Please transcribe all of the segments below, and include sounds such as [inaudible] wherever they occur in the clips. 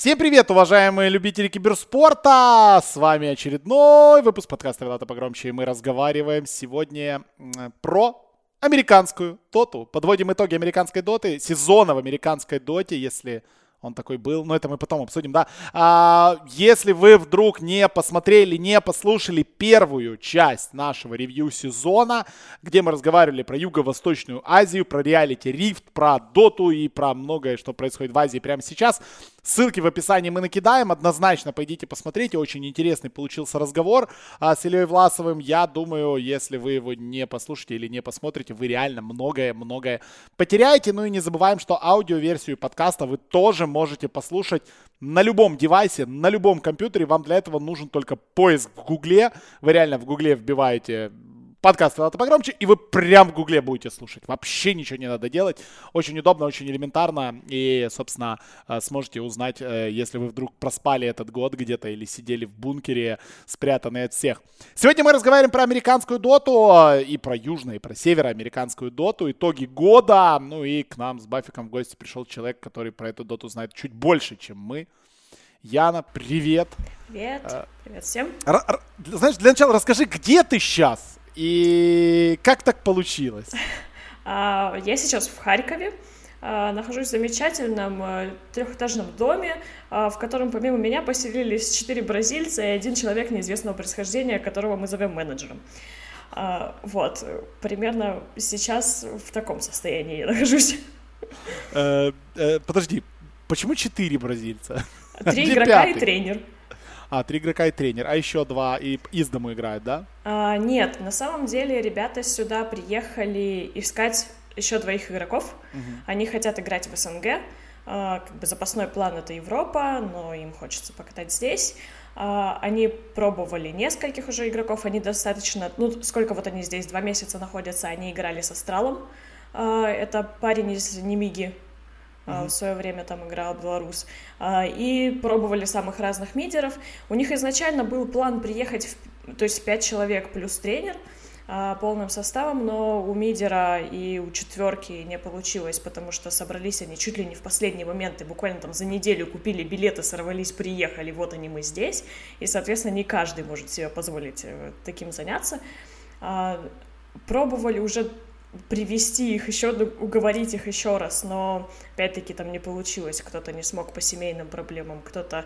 Всем привет, уважаемые любители киберспорта! С вами очередной выпуск подкаста «Вилата погромче», и мы разговариваем сегодня про американскую доту. Подводим итоги американской доты, сезона в американской доте, если он такой был, но это мы потом обсудим, да. А, если вы вдруг не посмотрели, не послушали первую часть нашего ревью сезона, где мы разговаривали про Юго-Восточную Азию, про реалити Рифт, про Доту и про многое, что происходит в Азии прямо сейчас, ссылки в описании мы накидаем, однозначно пойдите посмотрите, очень интересный получился разговор а, с Ильей Власовым. Я думаю, если вы его не послушаете или не посмотрите, вы реально многое-многое потеряете. Ну и не забываем, что аудиоверсию подкаста вы тоже можете послушать на любом девайсе, на любом компьютере. Вам для этого нужен только поиск в Гугле. Вы реально в Гугле вбиваете подкаст «Ладно погромче», и вы прям в Гугле будете слушать. Вообще ничего не надо делать. Очень удобно, очень элементарно. И, собственно, э, сможете узнать, э, если вы вдруг проспали этот год где-то или сидели в бункере, спрятанные от всех. Сегодня мы разговариваем про американскую доту э, и про южную, и про североамериканскую доту. Итоги года. Ну и к нам с Бафиком в гости пришел человек, который про эту доту знает чуть больше, чем мы. Яна, привет. Привет. А, привет всем. Р- р- знаешь, для начала расскажи, где ты сейчас? И как так получилось? А, я сейчас в Харькове. А, нахожусь в замечательном э, трехэтажном доме, а, в котором помимо меня поселились четыре бразильца и один человек неизвестного происхождения, которого мы зовем менеджером. Вот, примерно сейчас в таком состоянии я нахожусь. Э, э, подожди, почему четыре бразильца? Три игрока и тренер. А, три игрока и тренер, а еще два и из дому играют, да? А, нет, на самом деле ребята сюда приехали искать еще двоих игроков. Угу. Они хотят играть в СНГ. А, как бы запасной план это Европа, но им хочется покатать здесь. А, они пробовали нескольких уже игроков, они достаточно, ну, сколько вот они здесь, два месяца находятся, они играли с Астралом. А, это парень из Немиги, mm-hmm. в свое время там играл белорус, а, и пробовали самых разных мидеров. У них изначально был план приехать, в, то есть пять человек плюс тренер, а, полным составом, но у мидера и у четверки не получилось, потому что собрались они чуть ли не в последний момент, и буквально там за неделю купили билеты, сорвались, приехали, вот они мы здесь, и, соответственно, не каждый может себе позволить э, таким заняться. Пробовали уже привести их еще, уговорить их еще раз, но опять-таки там не получилось, кто-то не смог по семейным проблемам, кто-то...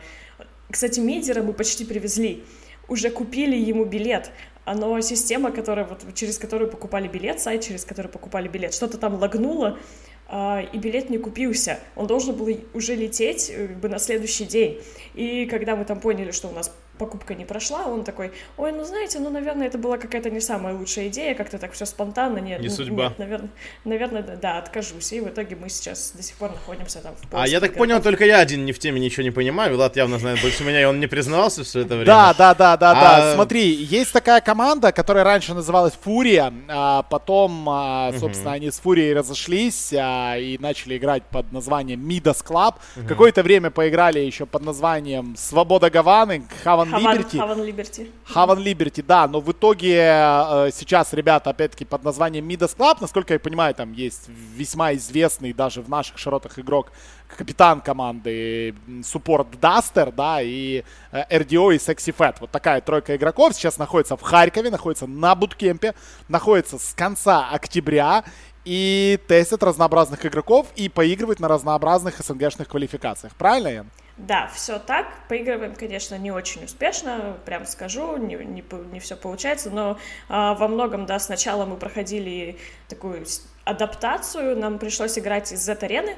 Кстати, мидера мы почти привезли, уже купили ему билет, но система, которая, вот, через которую покупали билет, сайт, через который покупали билет, что-то там лагнуло, а, и билет не купился. Он должен был уже лететь э, бы на следующий день. И когда мы там поняли, что у нас покупка не прошла, он такой, ой, ну знаете, ну, наверное, это была какая-то не самая лучшая идея, как-то так все спонтанно, нет. Не ну, судьба. Нет, наверное, наверное, да, откажусь. И в итоге мы сейчас до сих пор находимся там в А я так понял, только я один не в теме ничего не понимаю. Влад явно знает больше меня, и он не признавался все это время. Да, да, да, да, а... да. Смотри, есть такая команда, которая раньше называлась Фурия, а потом, а, собственно, угу. они с Фурией разошлись а, и начали играть под названием Midas Club. Угу. Какое-то время поиграли еще под названием Свобода Гаваны, Хаван Либерти. Хаван Либерти. Хаван Либерти, да, но в итоге э, сейчас ребята, опять-таки, под названием Midas Club, насколько я понимаю, там есть весьма известный даже в наших широтах игрок, капитан команды, суппорт Дастер, да, и э, RDO и Sexy Fat. Вот такая тройка игроков сейчас находится в Харькове, находится на буткемпе, находится с конца октября и тестят разнообразных игроков и поигрывают на разнообразных СНГшных квалификациях. Правильно, Ян? Да, все так. Поигрываем, конечно, не очень успешно, прям скажу, не, не, не все получается, но а, во многом, да, сначала мы проходили такую адаптацию, нам пришлось играть из Z-арены,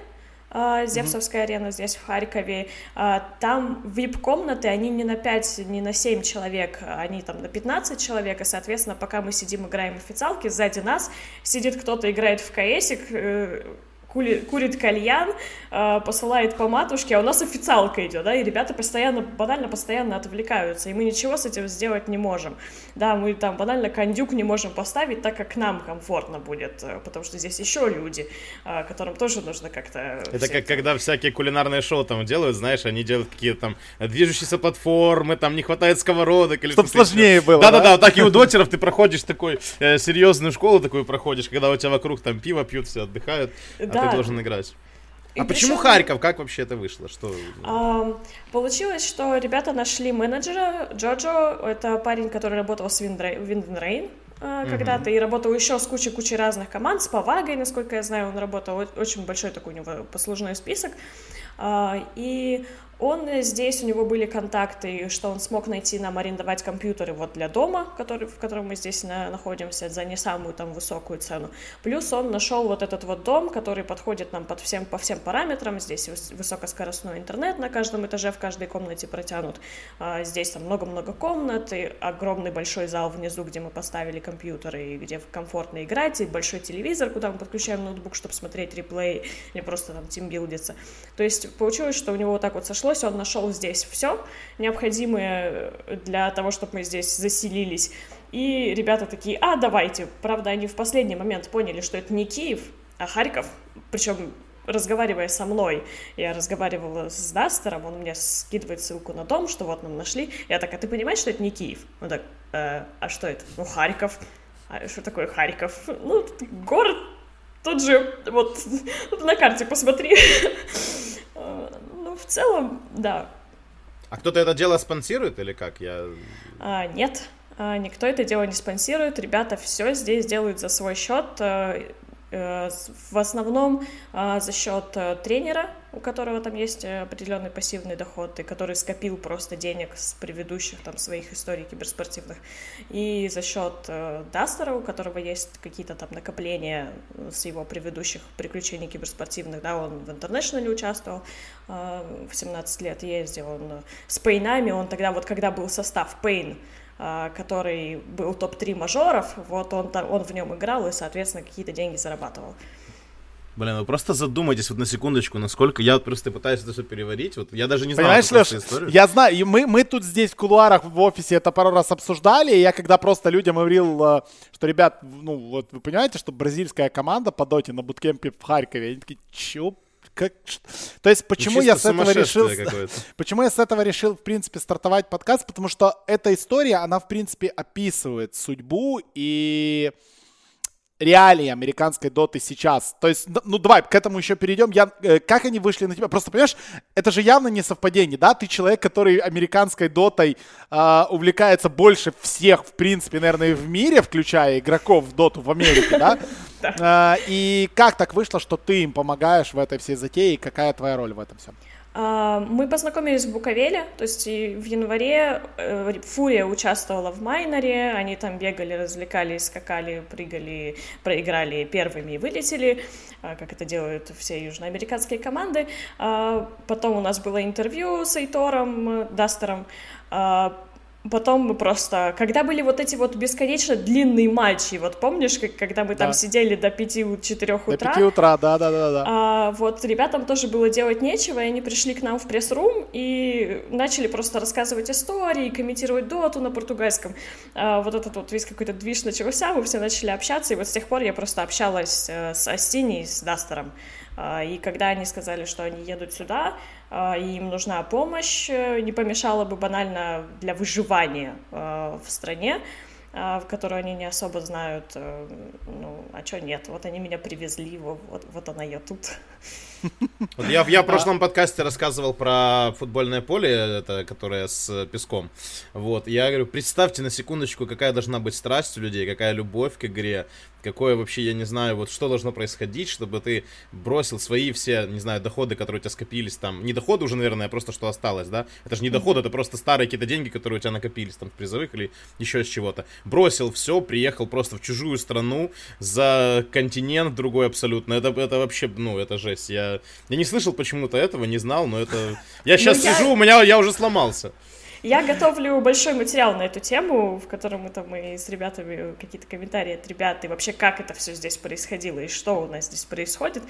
а, Зевсовская mm-hmm. арена здесь, в Харькове. А, там VIP-комнаты, они не на 5, не на 7 человек, они там на 15 человек, и, соответственно, пока мы сидим, играем официалки, сзади нас сидит кто-то, играет в КСик, э, курит кальян, э, посылает по матушке, а у нас официалка идет, да, и ребята постоянно, банально постоянно отвлекаются, и мы ничего с этим сделать не можем. Да, мы там банально кондюк не можем поставить так, как нам комфортно будет, э, потому что здесь еще люди, э, которым тоже нужно как-то... Это как это... когда всякие кулинарные шоу там делают, знаешь, они делают какие-то там движущиеся платформы, там не хватает сковородок или... Чтобы сложнее было, Да-да-да, так и у дотеров ты проходишь такой э, серьезную школу такую проходишь, когда у тебя вокруг там пиво пьют, все отдыхают, да, ты должен играть. И а причем... почему Харьков? Как вообще это вышло? Что... А, получилось, что ребята нашли менеджера Джоджо. Это парень, который работал с Wind Uh, когда-то и работал еще с кучей-кучей разных команд, с Повагой, насколько я знаю, он работал, очень большой такой у него послужной список, uh, и он здесь, у него были контакты, что он смог найти нам арендовать компьютеры вот для дома, который, в котором мы здесь на, находимся, за не самую там высокую цену. Плюс он нашел вот этот вот дом, который подходит нам под всем, по всем параметрам. Здесь высокоскоростной интернет на каждом этаже, в каждой комнате протянут. А, здесь там много-много комнат, и огромный большой зал внизу, где мы поставили компьютеры, и где комфортно играть, и большой телевизор, куда мы подключаем ноутбук, чтобы смотреть реплей, или просто там тимбилдиться. То есть получилось, что у него вот так вот сошло пришлось, он нашел здесь все необходимое для того, чтобы мы здесь заселились. И ребята такие, а, давайте. Правда, они в последний момент поняли, что это не Киев, а Харьков. Причем разговаривая со мной, я разговаривала с Дастером, он мне скидывает ссылку на дом, что вот нам нашли. Я так, а ты понимаешь, что это не Киев? Он так, э, а что это? Ну, Харьков. А что такое Харьков? Ну, город тот же, вот [laughs] на карте посмотри. [laughs] в целом, да. А кто-то это дело спонсирует или как? Я... А, нет, а, никто это дело не спонсирует. Ребята все здесь делают за свой счет. Э, Э, в основном а, за счет э, тренера, у которого там есть определенный пассивный доход, и который скопил просто денег с предыдущих там своих историй киберспортивных, и за счет э, Duster а, у которого есть какие-то там накопления с его предыдущих приключений киберспортивных, да, он в International е участвовал, в 17 лет ездил, он с paiN ами, он тогда вот когда был состав paiN, а, который был топ-3 мажоров, вот он, он в нем играл и, соответственно, какие-то деньги зарабатывал. Блин, вы просто задумайтесь вот на секундочку, насколько я просто пытаюсь это все переварить. Вот я даже не знаю Понимаешь, Леш, историю. я знаю, мы, мы тут здесь в кулуарах в офисе это пару раз обсуждали, и я когда просто людям говорил, э, что, ребят, ну вот вы понимаете, что бразильская команда по доте на буткемпе в Харькове, они такие, чё, как... То есть почему я с этого решил... [laughs] Почему я с этого решил, в принципе, стартовать подкаст? Потому что эта история, она, в принципе, описывает судьбу и реалии американской доты сейчас. То есть, ну давай, к этому еще перейдем. Я, э, как они вышли на тебя? Просто, понимаешь, это же явно не совпадение, да? Ты человек, который американской дотой э, увлекается больше всех, в принципе, наверное, в мире, включая игроков в доту в Америке, да? [laughs] Э, и как так вышло, что ты им помогаешь в этой всей затее, и какая твоя роль в этом всем? А, мы познакомились в Буковеле, то есть в январе э, Фурия участвовала в майнере, они там бегали, развлекались, скакали, прыгали, проиграли первыми и вылетели, а, как это делают все южноамериканские команды. А, потом у нас было интервью с Эйтором, э, Дастером, Потом мы просто, когда были вот эти вот бесконечно длинные матчи, вот помнишь, как, когда мы там да. сидели до 5-4 утра? До 5 утра, да, да, да, да. А, вот ребятам тоже было делать нечего, и они пришли к нам в пресс-рум и начали просто рассказывать истории, комментировать доту на португальском. А, вот этот вот весь какой-то движ начался, мы все начали общаться, и вот с тех пор я просто общалась э, с Астини, с Дастером. А, и когда они сказали, что они едут сюда, а, и им нужна помощь, э, не помешало бы банально для выживания а, в стране, в которую они не особо знают, э, ну, а что нет, вот они меня привезли, вот, вот она я тут. Вот я, я в прошлом подкасте рассказывал про футбольное поле, это, которое с песком. Вот, я говорю, представьте на секундочку, какая должна быть страсть у людей, какая любовь к игре, какое вообще, я не знаю, вот что должно происходить, чтобы ты бросил свои все, не знаю, доходы, которые у тебя скопились там, не доходы уже, наверное, а просто что осталось, да, это же не доходы, это просто старые какие-то деньги, которые у тебя накопились там в призовых или еще из чего-то. Бросил все, приехал просто в чужую страну, за континент другой абсолютно, это, это вообще, ну, это жесть, я, я не слышал почему-то этого, не знал, но это... Я сейчас ну, сижу, у меня, я уже сломался. Я готовлю большой материал на эту тему, в котором мы там и с ребятами какие-то комментарии от ребят, и вообще как это все здесь происходило, и что у нас здесь происходит,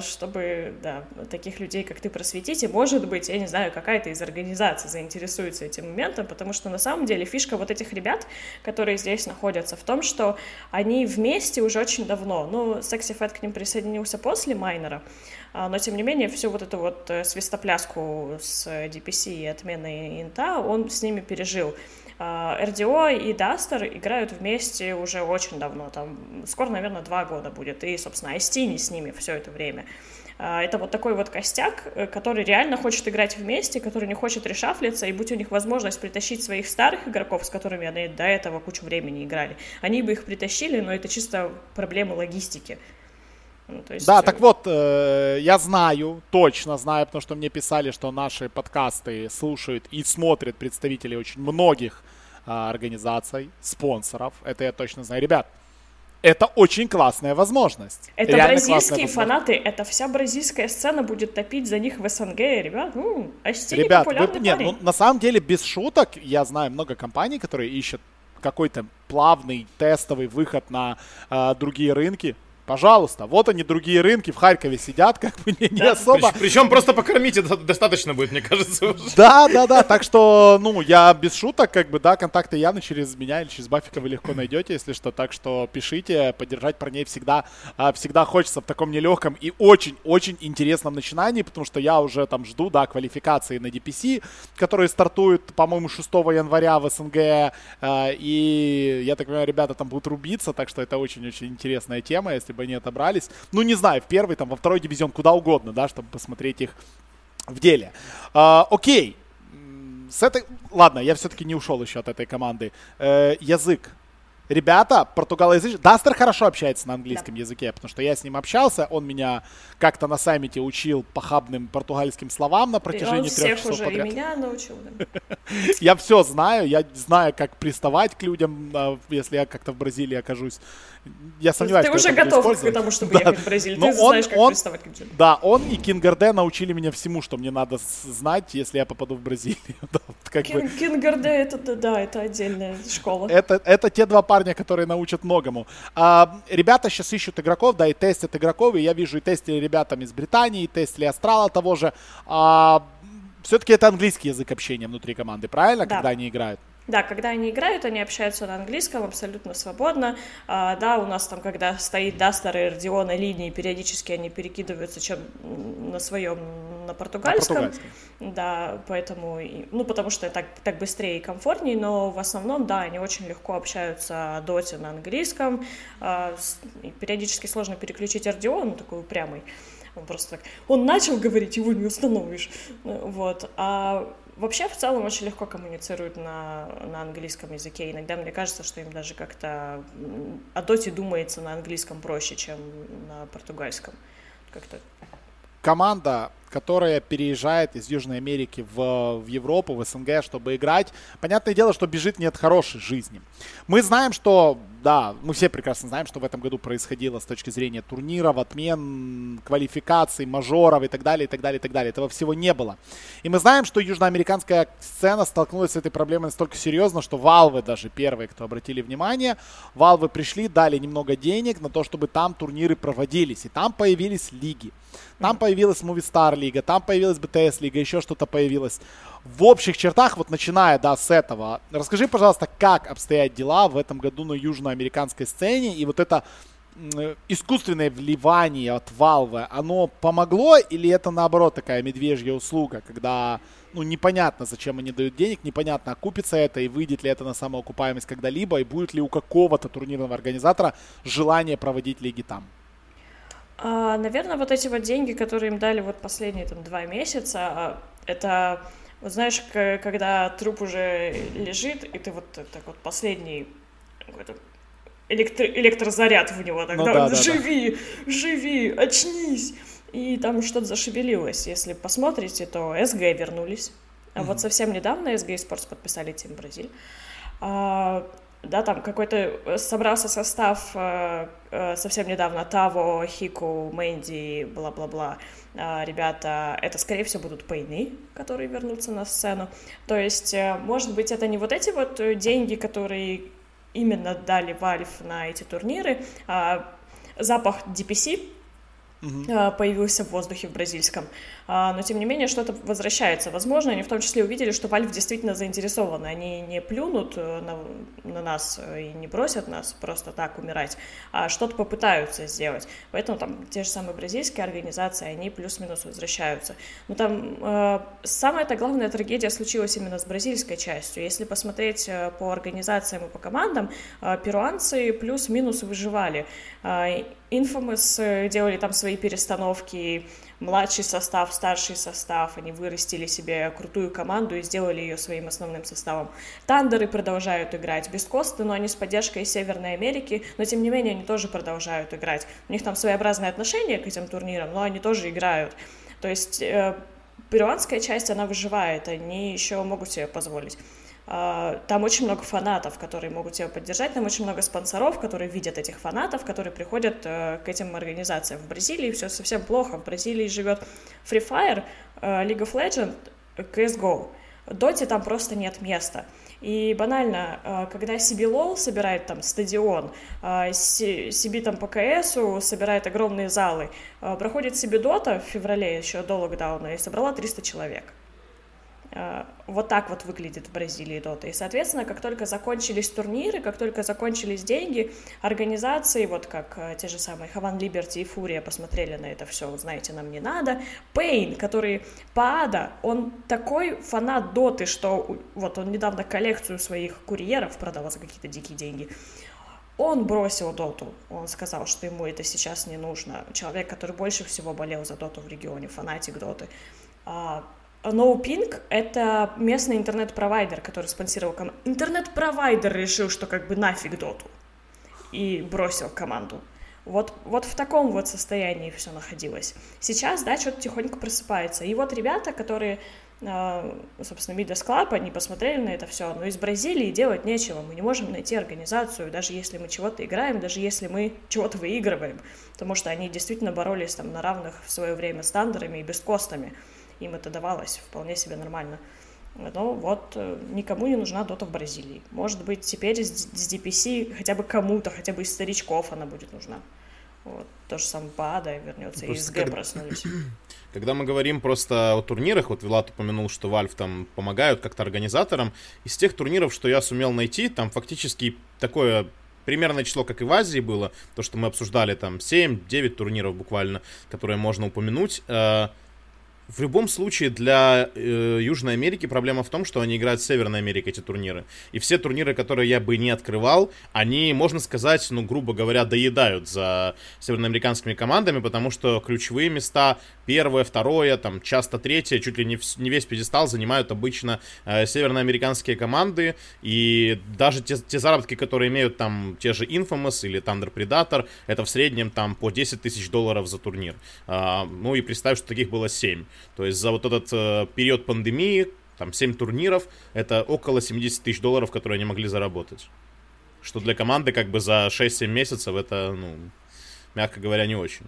чтобы, да, таких людей, как ты, просветить, и, может быть, я не знаю, какая-то из организаций заинтересуется этим моментом, потому что, на самом деле, фишка вот этих ребят, которые здесь находятся, в том, что они вместе уже очень давно, ну, Sexy Fat к ним присоединился после Майнера, а, но тем не менее всю вот эту вот э, свистопляску с DPC и отменой инта он с ними пережил. А, и Duster играют вместе уже очень давно, там скоро, наверное, два года будет, и, собственно, Астини с ними все это время. А, это вот такой вот костяк, э, который реально хочет играть вместе, который не хочет решафлиться, и будь у них возможность притащить своих старых игроков, с которыми они до этого кучу времени играли, они бы их притащили, но это чисто проблема логистики. Ну, есть... Да, так вот, э, я знаю, точно знаю, потому что мне писали, что наши подкасты слушают и смотрят представители очень многих э, организаций, спонсоров. Это я точно знаю. Ребят, это очень классная возможность. Это Реально бразильские фанаты, это вся бразильская сцена будет топить за них в СНГ, ребят. Ну, Астини ребят, вы, нет, ну, на самом деле, без шуток, я знаю много компаний, которые ищут какой-то плавный тестовый выход на э, другие рынки. Пожалуйста, вот они другие рынки в Харькове сидят, как бы не, не да, особо. Причем просто покормить это достаточно будет, мне кажется. Уже. Да, да, да. Так что, ну, я без шуток, как бы, да, контакты явно через меня или через Бафика вы легко найдете, если что. Так что пишите, поддержать парней всегда, а, всегда хочется в таком нелегком и очень-очень интересном начинании, потому что я уже там жду, да, квалификации на DPC, которые стартуют, по-моему, 6 января в СНГ. А, и я так понимаю, ребята там будут рубиться, так что это очень-очень интересная тема, если бы они отобрались. Ну, не знаю, в первый, там, во второй дивизион, куда угодно, да, чтобы посмотреть их в деле. А, окей. С этой... Ладно, я все-таки не ушел еще от этой команды. Э, язык ребята португалоязычные. Дастер хорошо общается на английском да. языке, потому что я с ним общался, он меня как-то на саммите учил похабным португальским словам на протяжении трех часов уже подряд. И меня научил. [laughs] Я все знаю, я знаю, как приставать к людям, а, если я как-то в Бразилии окажусь. Я сомневаюсь, Ты уже готов к тому, чтобы ехать в Бразилию. Ты знаешь, как приставать к людям. Да, он и Кингарде научили меня всему, что мне надо знать, если я попаду в Бразилию. [laughs] Кингарде, это да, это отдельная школа. Это те два парня, которые научат многому. А, ребята сейчас ищут игроков, да, и тестят игроков, и я вижу и тестили ребятам из Британии, и тестили Астрала того же. А, все-таки это английский язык общения внутри команды, правильно, да. когда они играют? Да, когда они играют, они общаются на английском абсолютно свободно. А, да, у нас там, когда стоит Дастер и Родион на линии, периодически они перекидываются чем на своем, на португальском. На португальском. Да, поэтому, ну, потому что так, так быстрее и комфортнее, но в основном, да, они очень легко общаются о доте на английском. А, периодически сложно переключить Родион, он такой упрямый. Он просто так, он начал говорить, его не установишь. Вот. А вообще в целом очень легко коммуницируют на, на английском языке. Иногда мне кажется, что им даже как-то о доте думается на английском проще, чем на португальском. Как-то. Команда, которая переезжает из Южной Америки в, в Европу, в СНГ, чтобы играть, понятное дело, что бежит не от хорошей жизни. Мы знаем, что да, мы все прекрасно знаем, что в этом году происходило с точки зрения турниров, отмен, квалификаций, мажоров и так далее, и так далее, и так далее. Этого всего не было. И мы знаем, что южноамериканская сцена столкнулась с этой проблемой настолько серьезно, что Valve даже первые, кто обратили внимание, Valve пришли, дали немного денег на то, чтобы там турниры проводились. И там появились лиги. Там появилась Movistar лига, там появилась BTS лига, еще что-то появилось в общих чертах, вот начиная, да, с этого, расскажи, пожалуйста, как обстоят дела в этом году на южноамериканской сцене, и вот это искусственное вливание от Valve, оно помогло или это наоборот такая медвежья услуга, когда ну, непонятно, зачем они дают денег, непонятно, окупится это и выйдет ли это на самоокупаемость когда-либо, и будет ли у какого-то турнирного организатора желание проводить лиги там? А, наверное, вот эти вот деньги, которые им дали вот последние там два месяца, а, это вот знаешь, когда труп уже лежит, и ты вот так вот последний электро электрозаряд в него тогда, ну, да, да, живи, да. живи, очнись. И там что-то зашевелилось. Если посмотрите, то СГ вернулись. А mm-hmm. вот совсем недавно SG Sports подписали Тим Бразиль. А, да, там какой-то собрался состав а, а, совсем недавно Таво, Хику, Мэнди, бла-бла-бла. Ребята, это, скорее всего, будут пейны, которые вернутся на сцену. То есть, э, может быть, это не вот эти вот деньги, которые именно дали Valve на эти турниры, а запах DPC, угу. появился в воздухе в бразильском. А, но, тем не менее, что-то возвращается. Возможно, они в том числе увидели, что Valve действительно заинтересованы. Они не плюнут э, на, на нас и не бросят нас просто так умирать, а что-то попытаются сделать. Поэтому там те же самые бразильские организации, они плюс-минус возвращаются. Но там э, самая-то главная трагедия случилась именно с бразильской частью. Если посмотреть по организациям и по командам, э, перуанцы плюс-минус выживали. Infamous э, делали там свои перестановки, младший состав, старший состав, они вырастили себе крутую команду и сделали ее своим основным составом. Тандеры продолжают играть без Косты, но они с поддержкой Северной Америки, но тем не менее они тоже продолжают играть. У них там своеобразное отношение к этим турнирам, но они тоже играют. То есть э, перуанская часть, она выживает, они еще могут себе позволить. А, там очень много фанатов, которые могут тебя поддержать, там очень много спонсоров, которые видят этих фанатов, которые приходят э, к этим организациям. В Бразилии все совсем плохо. В Бразилии живет Free Fire, э, League of Legends, CSGO. Доте там просто нет места. И банально, э, когда CBLOL собирает там стадион, CB там по КСу собирает огромные залы, проходит CB Dota в феврале еще до локдауна и собрала 300 человек. Э, вот так вот выглядит в Бразилии Дота. И, соответственно, как только закончились турниры, как только закончились деньги, организации, вот как э, те же самые Хаван Либерти и Фурия посмотрели на это все, знаете, нам не надо. Пейн, который Паада, он такой фанат Доты, что вот он недавно коллекцию своих курьеров продал за какие-то дикие деньги. Он бросил доту, он сказал, что ему это сейчас не нужно. Человек, который больше всего болел за доту в регионе, фанатик доты. А, NoPing — это местный интернет-провайдер, который спонсировал команду. Интернет-провайдер решил, что как бы нафиг доту, и бросил команду. Вот, вот в таком вот состоянии все находилось. Сейчас, да, что-то тихонько просыпается. И вот ребята, которые, э, собственно, Midas Club, они посмотрели на это все, но из Бразилии делать нечего. Мы не можем найти организацию, даже если мы чего-то играем, даже если мы чего-то выигрываем. Потому что они действительно боролись там на равных в свое время с тандерами и бескостами им это давалось вполне себе нормально. Но вот э, никому не нужна дота в Бразилии. Может быть, теперь с DPC хотя бы кому-то, хотя бы из старичков она будет нужна. Вот. То же самое по АДА вернется, просто и СГ когда... проснулись. [clears throat] Когда мы говорим просто о турнирах, вот Вилат упомянул, что Valve там помогают как-то организаторам, из тех турниров, что я сумел найти, там фактически такое примерное число, как и в Азии было, то, что мы обсуждали, там 7-9 турниров буквально, которые можно упомянуть, э, в любом случае для э, Южной Америки проблема в том, что они играют в Северной Америке эти турниры. И все турниры, которые я бы не открывал, они, можно сказать, ну, грубо говоря, доедают за северноамериканскими командами, потому что ключевые места, первое, второе, там, часто третье, чуть ли не, не весь пьедестал занимают обычно э, северноамериканские команды. И даже те, те заработки, которые имеют там те же Infamous или Thunder Predator, это в среднем там по 10 тысяч долларов за турнир. Э, ну и представь, что таких было 7. То есть за вот этот э, период пандемии, там 7 турниров, это около 70 тысяч долларов, которые они могли заработать. Что для команды как бы за 6-7 месяцев это, ну, мягко говоря, не очень.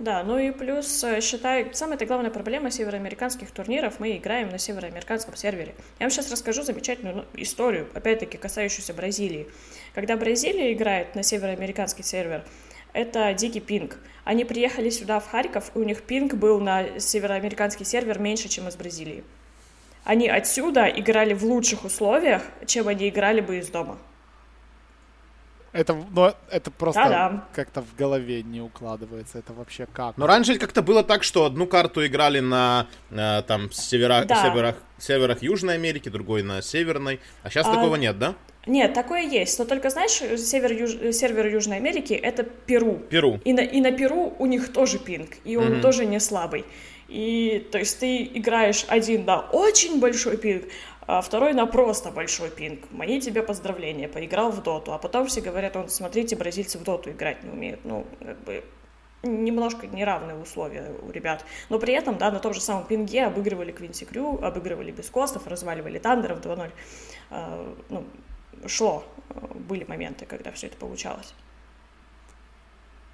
Да, ну и плюс, э, считай, самая главная проблема североамериканских турниров, мы играем на североамериканском сервере. Я вам сейчас расскажу замечательную ну, историю, опять-таки касающуюся Бразилии. Когда Бразилия играет на североамериканский сервер, это дикий пинг. Они приехали сюда, в Харьков, и у них пинг был на североамериканский сервер меньше, чем из Бразилии. Они отсюда играли в лучших условиях, чем они играли бы из дома. Это, ну, это просто Да-да. как-то в голове не укладывается. Это вообще как? Но раньше как-то было так, что одну карту играли на э, там севера, да. северах, северах Южной Америки, другой на Северной. А сейчас а... такого нет, да? Нет, такое есть, но только, знаешь, север, юж, сервер Южной Америки — это Перу. Перу. И на, и на Перу у них тоже пинг, и он mm тоже не слабый. И, то есть, ты играешь один на очень большой пинг, а второй на просто большой пинг. Мои тебе поздравления, поиграл в доту. А потом все говорят, он, смотрите, бразильцы в доту играть не умеют. Ну, как бы, немножко неравные условия у ребят. Но при этом, да, на том же самом пинге обыгрывали Квинси Крю, обыгрывали без костов, разваливали Тандеров 2-0. А, ну, шло. Были моменты, когда все это получалось.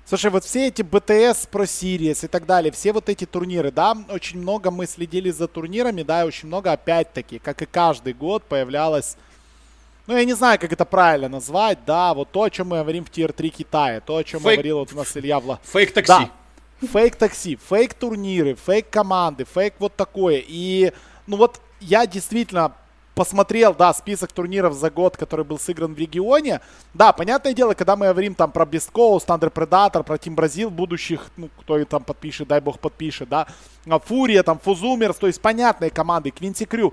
Слушай, вот все эти BTS Pro Series и так далее, все вот эти турниры, да, очень много мы следили за турнирами, да, и очень много опять-таки, как и каждый год, появлялось, ну, я не знаю, как это правильно назвать, да, вот то, о чем мы говорим в Tier-3 Китая, то, о чем фейк... говорил вот у нас Илья Вла... Fake Taxi. Да, Fake Taxi, фейк-турниры, фейк-команды, фейк вот такое. И, ну вот, я действительно посмотрел, да, список турниров за год, который был сыгран в регионе. Да, понятное дело, когда мы говорим там про Best Coast, Thunder Predator, про Team Бразил будущих, ну, кто там подпишет, дай бог подпишет, да, а, Фурия, там, Фузумерс, то есть понятные команды, Квинти Крю,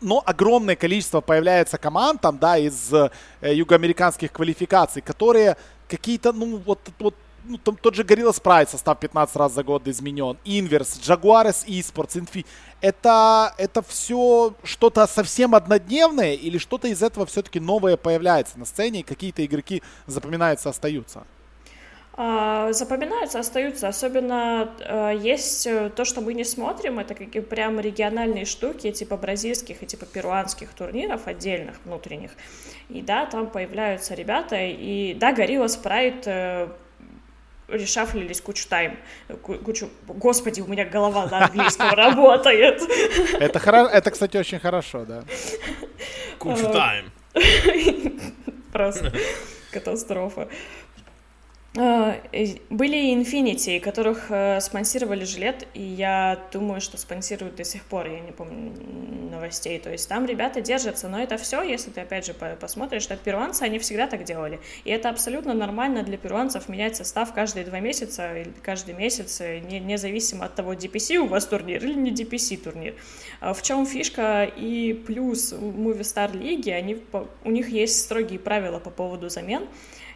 но огромное количество появляется команд там, да, из э, югоамериканских квалификаций, которые какие-то, ну, вот, вот ну, там, тот же Gorilla Sprite состав 15 раз за год изменен, Inverse, Jaguares Esports, Infi. Это, это все что-то совсем однодневное или что-то из этого все-таки новое появляется на сцене и какие-то игроки запоминаются, остаются? А, запоминаются, остаются. Особенно э, есть э, то, что мы не смотрим, это какие прям региональные штуки, типа бразильских и типа перуанских турниров отдельных, внутренних. И да, там появляются ребята, и да, Горилла Спрайт решафлились кучу тайм, кучу... Господи, у меня голова на английском [laughs] работает. Это, хоро... это, кстати, очень хорошо, да. Кучу тайм. [laughs] Просто катастрофа. А, были Infinity, которых э, спонсировали жилет, и я думаю, что спонсируют до сих пор, я не помню новостей. То есть там ребята держатся, но это все, если ты опять же посмотришь, что перуанцы, они всегда так делали. И это абсолютно нормально для перуанцев менять состав каждые два месяца или каждый месяц, э, не, независимо от того, DPC у вас турнир или не DPC турнир. А в чем фишка и плюс Movistar лиги, они, у них есть строгие правила по поводу замен.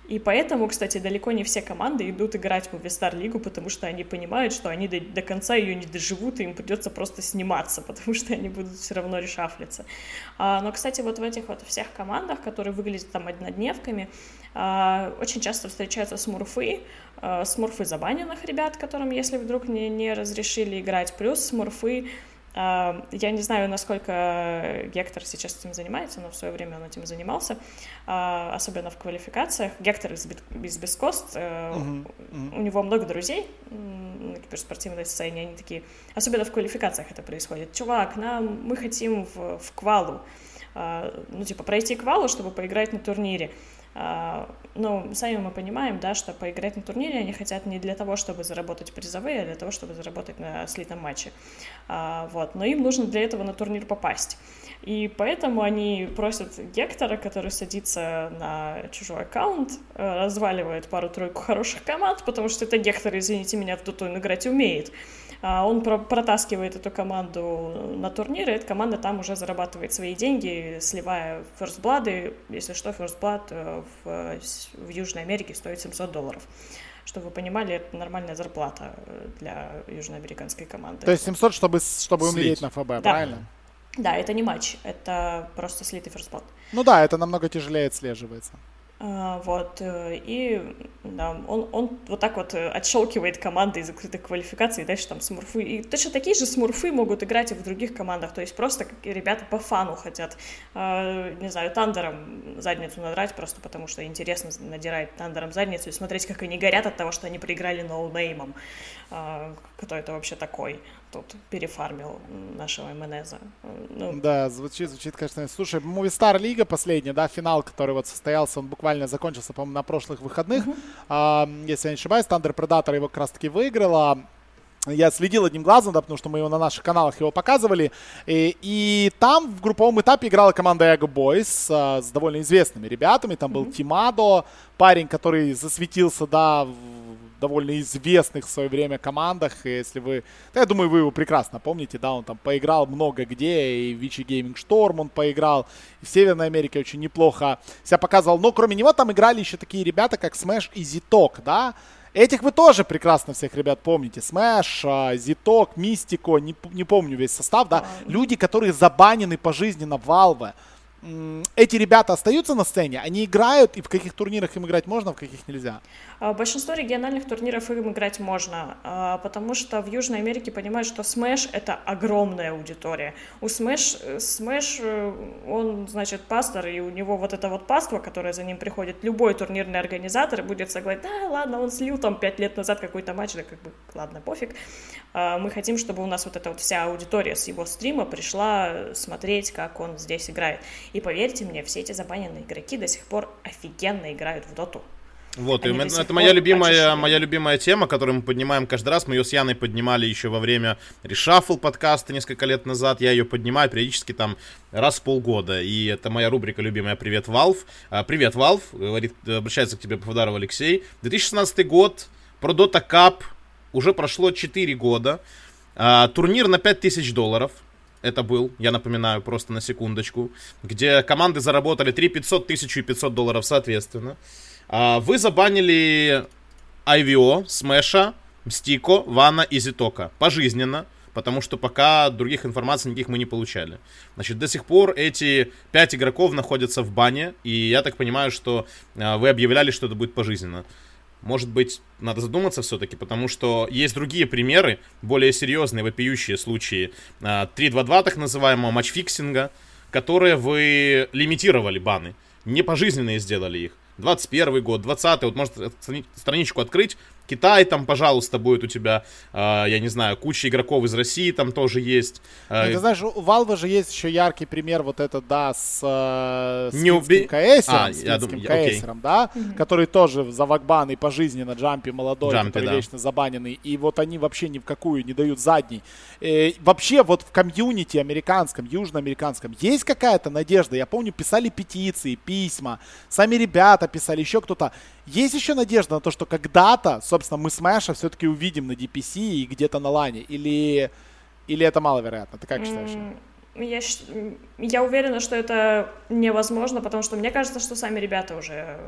И поэтому, кстати, далеко не все команды идут играть в Вестар Лигу, потому что они понимают, что они до, до конца ее не доживут, и им придется просто сниматься, [laughs] потому что они будут все равно решафлиться. А, но, кстати, вот в этих вот всех командах, которые выглядят там однодневками, а, очень часто встречаются смурфы, а, смурфы забаненных ребят, которым, если вдруг не, не разрешили играть, плюс смурфы я не знаю, насколько Гектор сейчас этим занимается, но в свое время он этим занимался, а, особенно в квалификациях. Гектор из, из Бескост, uh-huh. Uh-huh. у него много друзей на киберспортивной сцене, они такие, особенно в квалификациях это происходит. Чувак, нам, мы хотим в, в квалу, а, ну, типа, пройти квалу, чтобы поиграть на турнире. А, ну, сами мы понимаем, да, что поиграть на турнире они хотят не для того, чтобы заработать призовые, а для того, чтобы заработать на слитом матче. А, вот. Но им нужно для этого на турнир попасть. И поэтому они просят Гектора, который садится на чужой аккаунт, э, разваливает пару-тройку хороших команд, потому что это Гектор, извините меня, в доту играть умеет. А он протаскивает эту команду на турниры, эта команда там уже зарабатывает свои деньги, сливая first blood ы. Если что, first blood э, в, в Южной Америке стоит 700 долларов. Чтобы вы понимали, это нормальная зарплата э, для южноамериканской команды. То есть 700, чтобы, чтобы умереть на FB, да. правильно? Да, это не матч, это просто слитый first blood. Ну да, это намного тяжелее отслеживается. А, вот, э, и да, он, он вот так вот э, отщелкивает команды из закрытых квалификаций, и дальше там смурфы. И точно такие же смурфы могут играть и в других командах, то есть просто ребята по фану хотят, а, не знаю, тандером задницу надрать, просто потому что интересно надирать тандером задницу и смотреть, как они горят от того, что они проиграли ноунеймом. А, кто это вообще такой? Тут перефармил нашего МНЗа. Ну. Да, звучит, звучит, конечно. Слушай, Movistar Лига последняя, да, финал, который вот состоялся, он буквально закончился, по-моему, на прошлых выходных. Uh-huh. А, если я не ошибаюсь, Thunder Predator его как раз-таки выиграла. Я следил одним глазом, да, потому что мы его на наших каналах его показывали. И, и там в групповом этапе играла команда Ego Boys а, с довольно известными ребятами. Там был mm-hmm. Тимадо, парень, который засветился, да, в довольно известных в свое время командах. Если вы... Да, я думаю, вы его прекрасно помните, да, он там поиграл много где, и в Вичи Гейминг Шторм он поиграл, и в Северной Америке очень неплохо себя показывал. Но кроме него там играли еще такие ребята, как Smash и Зиток, да, Этих вы тоже прекрасно всех ребят помните. Smash, Ztok, Mstco, не, не помню весь состав, да. Люди, которые забанены пожизненно в Valve эти ребята остаются на сцене, они играют, и в каких турнирах им играть можно, в каких нельзя? А, большинство региональных турниров им играть можно, а, потому что в Южной Америке понимают, что Smash — это огромная аудитория. У Smash, Smash, э, он, значит, пастор, и у него вот это вот паство, которое за ним приходит, любой турнирный организатор будет согласен, да, ладно, он слил там пять лет назад какой-то матч, да как бы, ладно, пофиг. А, мы хотим, чтобы у нас вот эта вот вся аудитория с его стрима пришла смотреть, как он здесь играет. И поверьте мне, все эти забаненные игроки до сих пор офигенно играют в доту. Вот, и это моя любимая, моя любимая тема, которую мы поднимаем каждый раз. Мы ее с Яной поднимали еще во время решафл подкаста несколько лет назад. Я ее поднимаю периодически там раз в полгода. И это моя рубрика любимая «Привет, Валв». А, «Привет, Валв», говорит, обращается к тебе Павдаров Алексей. 2016 год, про Dota Cup, уже прошло 4 года. А, турнир на 5000 долларов это был, я напоминаю, просто на секундочку, где команды заработали 3 500, 1000 и 500 долларов соответственно. А, вы забанили IVO, Смеша, Мстико, Вана и Зитока. Пожизненно потому что пока других информаций никаких мы не получали. Значит, до сих пор эти пять игроков находятся в бане, и я так понимаю, что э, вы объявляли, что это будет пожизненно. Может быть, надо задуматься все-таки, потому что есть другие примеры, более серьезные, вопиющие случаи. 3-2-2 а, так называемого матчфиксинга, которые вы лимитировали баны, не пожизненные сделали их. 21 год, 20 вот может страничку открыть, Китай там, пожалуйста, будет у тебя, э, я не знаю, куча игроков из России там тоже есть. Э, ты знаешь, у Valve же есть еще яркий пример вот это, да, с, э, с не уби... CS ером, а, с я дум... CS ером, okay. да, mm-hmm. который тоже за VAC бан и пожизненно Jamppi молодой, Jamppi, который да. вечно забаненный, и вот они вообще ни в какую не дают задний. Э, вообще вот в комьюнити американском, южноамериканском есть какая-то надежда? Я помню, писали петиции, письма, сами ребята писали, еще кто-то. Есть еще надежда на то, что когда-то, собственно, мы Смэша все-таки увидим на DPC и где-то на лане? Или, или это маловероятно? Ты как считаешь? Я, я уверена, что это невозможно, потому что мне кажется, что сами ребята уже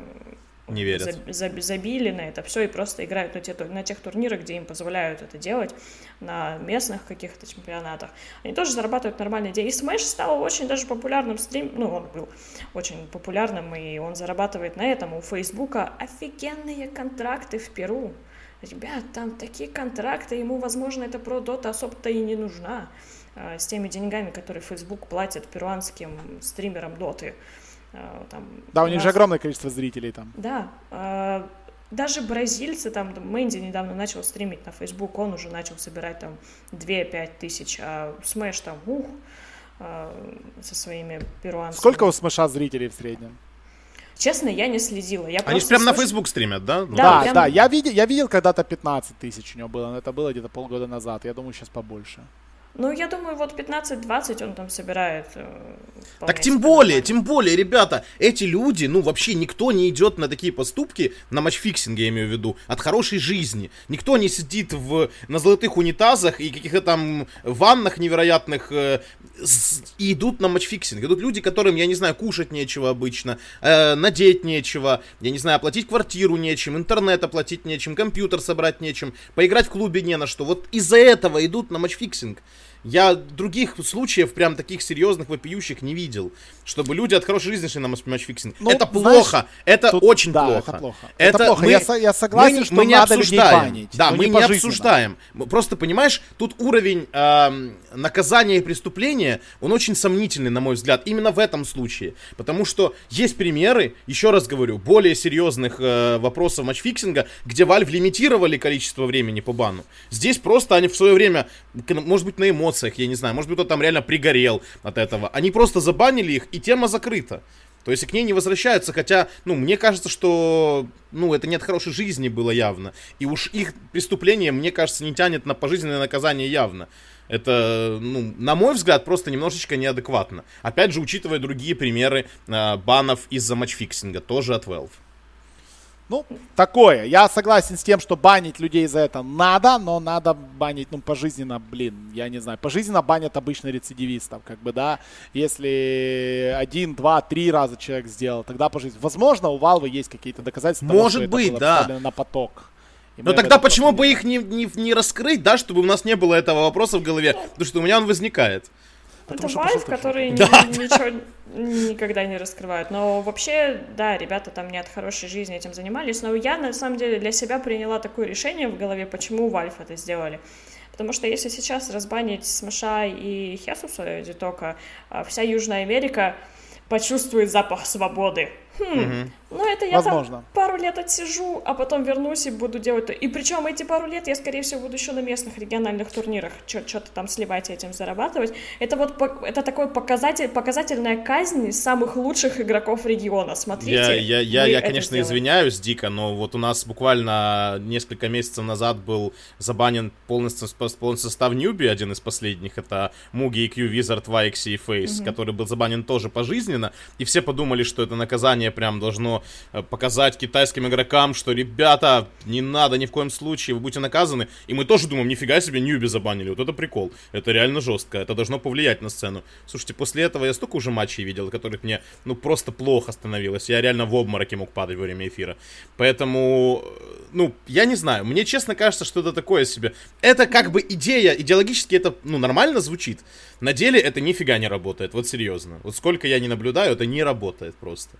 не верят. Заб, забили на это все и просто играют на, те, на тех турнирах, где им позволяют это делать, на местных каких-то чемпионатах. Они тоже зарабатывают нормальные деньги. И Smash стал очень даже популярным стрим, ну, он был очень популярным, и он зарабатывает на этом. У Фейсбука офигенные контракты в Перу. Ребят, там такие контракты, ему, возможно, эта про дота особо-то и не нужна а, с теми деньгами, которые Facebook платит перуанским стримерам доты. Э, там, да, у них нас... же огромное количество зрителей там. Да, э, даже бразильцы, там, Мэнди недавно начал стримить на Facebook, он уже начал собирать там 2-5 тысяч, а Smash там, ух, э, со своими перуанцами. Сколько у Smash а зрителей в среднем? Честно, я не следила. Я Они же прям слыш... на Facebook стримят, да? Да, да, прям... да. Я видел, я видел когда-то 15 тысяч у него было, но это было где-то полгода назад. Я думаю, сейчас побольше. Ну, я думаю, вот 15-20 он там собирает. Э, так тем более, тем более, ребята, эти люди, ну, вообще никто не идет на такие поступки, на матчфиксинге я имею в виду, от хорошей жизни. Никто не сидит в, на золотых унитазах и каких-то там ваннах невероятных э, с, и идут на матчфиксинг. Идут люди, которым, я не знаю, кушать нечего обычно, э, надеть нечего, я не знаю, оплатить квартиру нечем, интернет оплатить нечем, компьютер собрать нечем, поиграть в клубе не на что. Вот из-за этого идут на матчфиксинг. Я других случаев, прям таких серьезных, вопиющих, не видел. Чтобы люди от хорошей жизни шли на матчфиксинг. Ну, это плохо. Знаешь, это тут, очень да, плохо. Это плохо. Это, это плохо. Мы, я, я согласен, мы, что мы не надо обсуждаем. банить, да, мы не, не обсуждаем. Просто, понимаешь, тут уровень э, наказания и преступления, он очень сомнительный, на мой взгляд. Именно в этом случае. Потому что есть примеры, еще раз говорю, более серьезных э, вопросов матчфиксинга, где Valve лимитировали количество времени по бану. Здесь просто они в свое время, может быть, на эмоциях эмоциях, я не знаю, может быть, кто там реально пригорел от этого. Они просто забанили их, и тема закрыта. То есть к ней не возвращаются, хотя, ну, мне кажется, что, ну, это не от хорошей жизни было явно. И уж их преступление, мне кажется, не тянет на пожизненное наказание явно. Это, ну, на мой взгляд, просто немножечко неадекватно. Опять же, учитывая другие примеры э, банов из-за матчфиксинга, тоже от Valve. Ну, такое. Я согласен с тем, что банить людей за это надо, но надо банить, ну, пожизненно, блин, я не знаю. Пожизненно банят обычно рецидивистов, как бы, да. Если один, два, три раза человек сделал, тогда пожизненно. Возможно, у Валвы есть какие-то доказательства Может того, быть, да. на поток. Но тогда почему бы их не, не, не раскрыть, да, чтобы у нас не было этого вопроса в голове? Потому что у меня он возникает. Это Valve, которые да, ничего никогда не раскрывают. Но вообще, да, ребята там не от хорошей жизни этим занимались. Но я, на самом деле, для себя приняла такое решение в голове, почему Valve это сделали. Потому что если сейчас разбанить Смаша и Хесуса Дитока, а вся Южная Америка почувствует запах свободы. Хм, угу. ну это я Возможно. там пару лет отсижу, а потом вернусь и буду делать то. И причем эти пару лет я, скорее всего, буду еще на местных региональных турнирах что-то там сливать и этим зарабатывать. Это вот это такой показатель, показательная казнь самых лучших игроков региона. Смотрите. Я, я, я, я конечно, сделаем. извиняюсь дико, но вот у нас буквально несколько месяцев назад был забанен полностью полный состав Ньюби, один из последних. Это Муги, EQ, Wizard, Вайкси и Фейс, угу. который был забанен тоже пожизненно. И все подумали, что это наказание издание прям должно э, показать китайским игрокам, что, ребята, не надо ни в коем случае, вы будете наказаны. И мы тоже думаем, нифига себе, Ньюби забанили, вот это прикол. Это реально жестко, это должно повлиять на сцену. Слушайте, после этого я столько уже матчей видел, которых мне, ну, просто плохо становилось. Я реально в обмороке мог падать во время эфира. Поэтому, э, ну, я не знаю, мне честно кажется, что это такое себе. Это как бы идея, идеологически это, ну, нормально звучит. На деле это нифига не работает, вот серьезно. Вот сколько я не наблюдаю, это не работает просто.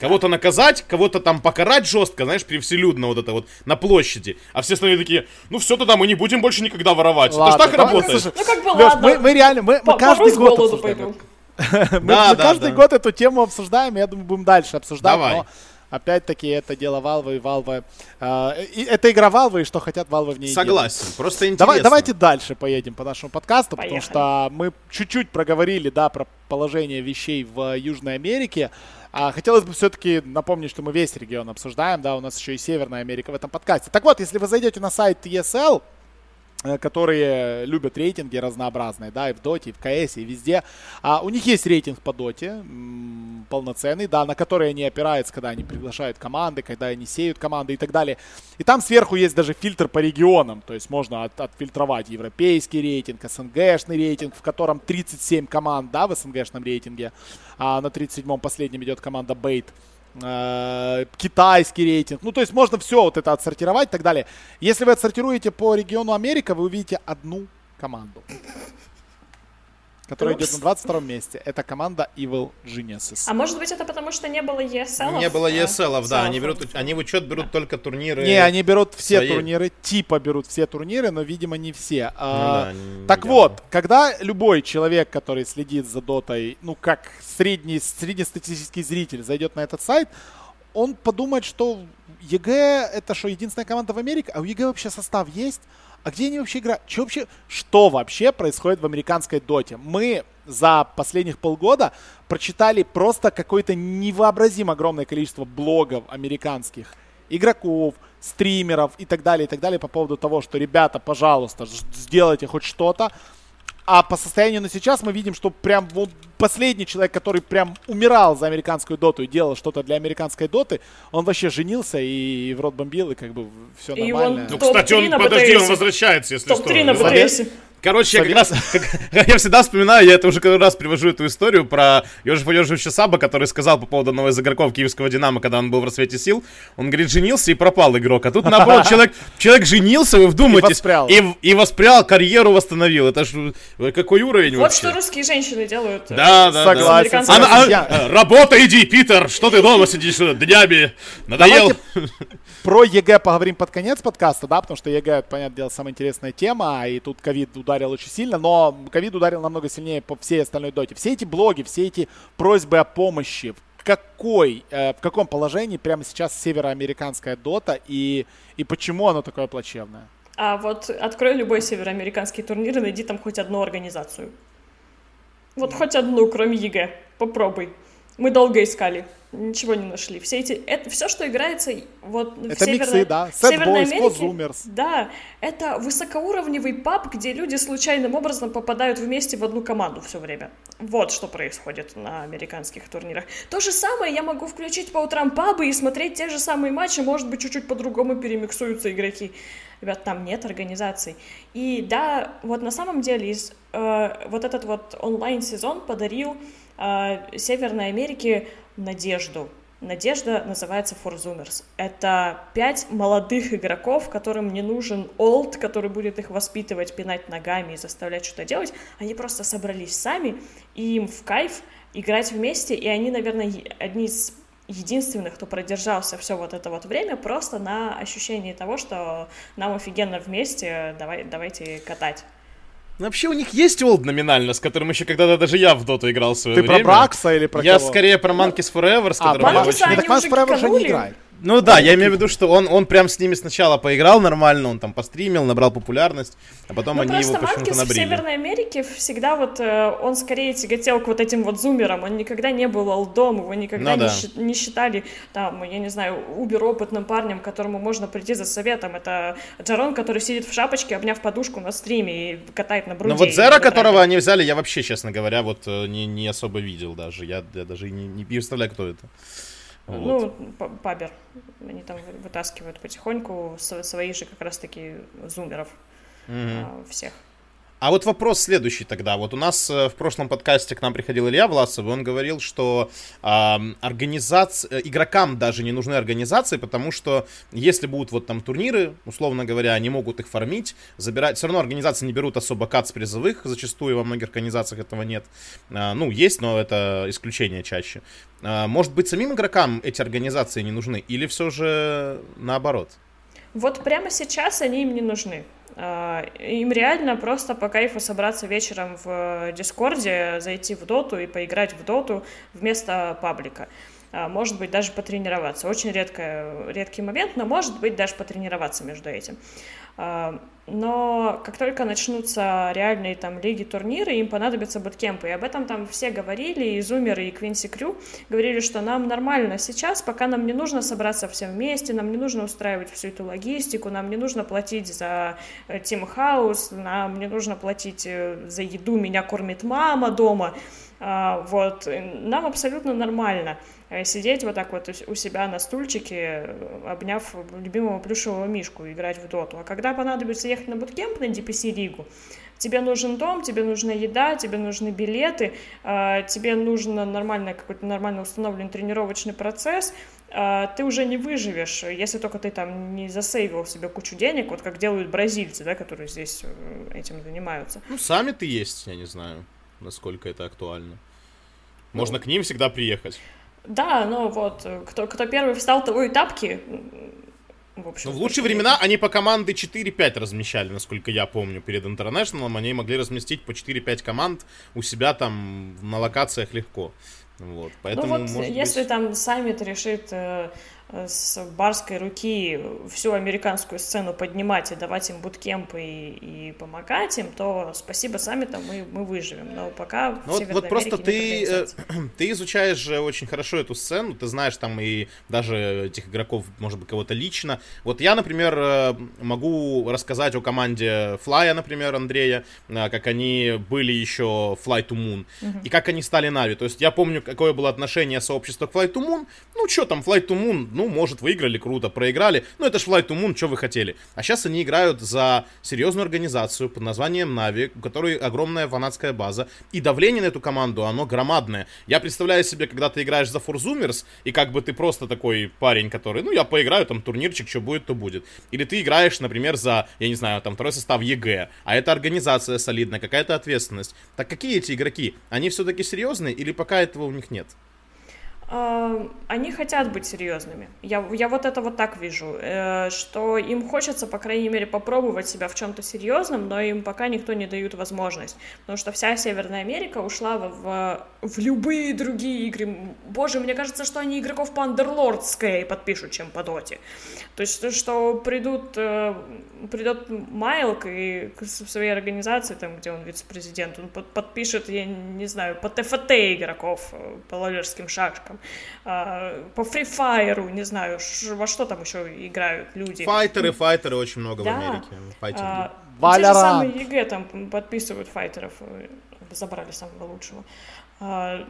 Кого-то наказать, кого-то там покарать жестко, знаешь, превселюдно вот это вот на площади. А все остальные такие, ну все тогда, мы не будем больше никогда воровать. Ладно, это ж так давай, работает. слушай, Ну как бы Лёш, ладно. мы, мы реально, мы, мы каждый год обсуждаем. [laughs] Мы, Да, мы да, каждый да. год эту тему обсуждаем, я думаю, будем дальше обсуждать, Давай. но опять-таки это дело Valve и Valve. э, и это игра Valve, и что хотят Valve в ней делать. Согласен, просто интересно. Давай, давайте дальше поедем по нашему подкасту, потому Поехали. что мы чуть-чуть проговорили, да, про положение вещей в Южной Америке. А хотелось бы все-таки напомнить, что мы весь регион обсуждаем, да, у нас еще и Северная Америка в этом подкасте. Так вот, если вы зайдете на сайт ESL, которые любят рейтинги разнообразные, да, и в Доте, и в КС, и везде. А у них есть рейтинг по Доте, полноценный, да, на который они опираются, когда они приглашают команды, когда они сеют команды и так далее. И там сверху есть даже фильтр по регионам, то есть можно от- отфильтровать европейский рейтинг, СНГшный рейтинг, в котором 37 команд, да, в СНГшном рейтинге, а на 37-м последнем идет команда Бейт э, китайский рейтинг. Ну, то есть можно все вот это отсортировать и так далее. Если вы отсортируете по региону Америка, вы увидите одну команду, которая Упс. идет на 22 месте. Это команда Evil Geniuses. А может быть это потому, что не было ESL? Не было ESL, да, они Селов. берут, они в учет берут только турниры. Не, они берут все свои. турниры, типа берут все турниры, но, видимо, не все. Ну А, да, так не вот, когда любой человек, который следит за дотой, ну, как средний, среднестатистический зритель зайдет на этот сайт, он подумает, что EG это что, единственная команда в Америке? А у EG вообще состав есть? А где они вообще играют? Что вообще, что вообще происходит в американской доте? Мы за последних полгода прочитали просто какое-то невообразимо огромное количество блогов американских игроков, стримеров и так далее, и так далее по поводу того, что, ребята, пожалуйста, сделайте хоть что-то. А по состоянию на сейчас мы видим, что прям вот последний человек, который прям умирал за американскую доту и делал что-то для американской доты, он вообще женился и в рот бомбил, и как бы все И нормально. он Ну, кстати, он, подожди, он возвращается, если что. Топ-3 на Совет? Короче, я как раз, как, [laughs] я всегда вспоминаю, я это уже каждый раз привожу эту историю про Ежефа Ежевича Саба, который сказал по поводу одного из игроков киевского Динамо, когда он был в расцвете сил, он говорит, женился и пропал игрок. А тут наоборот, [laughs] человек, человек женился, вы вдумайтесь, воспрял. и, и воспрял, карьеру восстановил. Это ж э, какой уровень Вот вообще? что русские женщины делают. э, Да, да, Согласен, да. американцами. А, э, работа иди, Питер, что ты дома сидишь днями? Надоел? Давайте про EG поговорим под конец подкаста, да, потому что EG, понятное дело, самая интересная тема, и тут ковид ударил очень сильно, но ковид ударил намного сильнее по всей остальной доте. Все эти блоги, все эти просьбы о помощи, в какой, э, в каком положении прямо сейчас североамериканская дота и, и почему оно такое плачевное? А вот открой любой североамериканский турнир и найди там хоть одну организацию. Вот хоть одну, кроме EG. Попробуй. Мы долго искали. Ничего не нашли. Все эти... Это все, что играется вот в Это Северной- миксы, да. в Северной Sad Boys, Америке. Да, это высокоуровневый паб, где люди случайным образом попадают вместе в одну команду все время. Вот что происходит на американских турнирах. То же самое я могу включить по утрам пабы и смотреть те же самые матчи, может быть, чуть-чуть по-другому перемиксуются игроки. Ребят, там нет организаций. И да, вот на самом деле из, э, вот этот вот онлайн-сезон подарил Северной Америке надежду. Надежда называется Forzoomers. Это пять молодых игроков, которым не нужен олд, который будет их воспитывать, пинать ногами и заставлять что-то делать. Они просто собрались сами, и им в кайф играть вместе, и они, наверное, одни из единственных, кто продержался все вот это вот время, просто на ощущении того, что нам офигенно вместе, давай, давайте катать. Ну, Вообще у них есть олд номинально, с которым еще когда-то даже я в доту играл в свое Ты время. про Бракса или про Я кого? скорее про Monkeys Forever, с А, которым я Monkeys, очень... они Forever уже не играет. Ну да, я имею в виду, что он, он прям с ними сначала поиграл нормально, он там постримил, набрал популярность, а потом Ну, они его почему-то Манкис в набрили. Северной Америке всегда вот, э, он скорее тяготел к вот этим вот зумерам, он никогда не был алдом, его никогда Ну не, да. щи- не считали, там, я не знаю, убер опытным парнем, к которому можно прийти за советом, это Джарон, который сидит в шапочке, обняв подушку на стриме и катает на груди. Ну вот Зера, которого они взяли, я вообще, честно говоря, вот э, не, не особо видел даже. Я, я даже не, не представляю, кто это. Вот. Ну, пабер. Они там вытаскивают потихоньку своих же как раз-таки зумеров mm-hmm. всех. А вот вопрос следующий тогда. Вот у нас э, в прошлом подкасте к нам приходил Илья Власов, и он говорил, что э, организация, игрокам даже не нужны организации, потому что если будут вот там турниры, условно говоря, они могут их фармить, забирать. Все равно организации не берут особо кат с призовых, зачастую во многих организациях этого нет. Э, ну, есть, но это исключение чаще. Э, может быть, самим игрокам эти организации не нужны, или все же наоборот? Вот прямо сейчас они им не нужны. А, им реально просто по кайфу собраться вечером в Дискорде, зайти в доту и поиграть в доту вместо паблика. А, может быть, даже потренироваться. Очень редко, редкий момент, но может быть даже потренироваться между этим. А, но как только начнутся реальные там лиги, турниры, им понадобятся буткемпы. И об этом там все говорили, и Зумеры, и Квинси Крю говорили, что нам нормально сейчас, пока нам не нужно собраться всем вместе, нам не нужно устраивать всю эту логистику, нам не нужно платить за Тим э, Хаус, нам не нужно платить э, за еду, меня кормит мама дома. А, вот, нам абсолютно нормально э, сидеть вот так вот у себя на стульчике, обняв любимого плюшевого мишку, играть в доту. А когда понадобится ехать на буткемп на DPC-лигу, тебе нужен дом, тебе нужна еда, тебе нужны билеты, а, тебе нужен нормальный, какой-то нормально установленный тренировочный процесс, а, ты уже не выживешь, если только ты там не засейвил себе кучу денег, вот как делают бразильцы, да, которые здесь э, этим занимаются. Ну, сами ты есть, я не знаю насколько это актуально. Можно ну, к ним всегда приехать. Да, ну вот, кто, кто первый встал, того и тапки. В, общем, ну, в лучшие времена они по команды 4-5 размещали, насколько я помню, перед Интернешналом. Они могли разместить по 4-5 команд у себя там на локациях легко. Вот, поэтому, ну вот, если быть... там саммит решит э, с барской руки всю американскую сцену поднимать и давать им буткемпы и, и помогать им, то спасибо сами там мы, мы выживем. Но пока ну, вот, вот просто ты, э, [clears throat] ты изучаешь же очень хорошо эту сцену, ты знаешь там и даже этих игроков, может быть, кого-то лично. Вот я, например, э, могу рассказать о команде Флая, например, Андрея, э, как они были еще Fly to Moon, uh-huh. и как они стали Нави. То есть я помню, какое было отношение сообщества к Fly to Moon. Ну, что там, Fly to Moon, ну, может, выиграли круто, проиграли. Ну, это ж Flight to Moon, что вы хотели. А сейчас они играют за серьезную организацию под названием Navi, у которой огромная фанатская база. И давление на эту команду, оно громадное. Я представляю себе, когда ты играешь за 4Zoomers, и как бы ты просто такой парень, который, ну, я поиграю, там, турнирчик, что будет, то будет. Или ты играешь, например, за, я не знаю, там, второй состав EG, а это организация солидная, какая-то ответственность. Так какие эти игроки? Они все-таки серьезные или пока этого у них нет? Они хотят быть серьезными. Я, я вот это вот так вижу, э, что им хочется, по крайней мере, попробовать себя в чем-то серьезном, но им пока никто не дает возможность, потому что вся Северная Америка ушла в, в, в любые другие игры. Боже, мне кажется, что они игроков по Underlord скорее подпишут, чем по Доте. То есть, что придут, э, придет Майлк и в своей организации, там, где он вице-президент, он подпишет, я не знаю, по ТФТ игроков, э, по лолерским шашкам, а, по Free Fire, не знаю, во что там еще играют люди. Файтеры, файтеры очень много да. в Америке. Файтинги. А, те же самые EG там подписывают файтеров, э, забрали самого лучшего. А,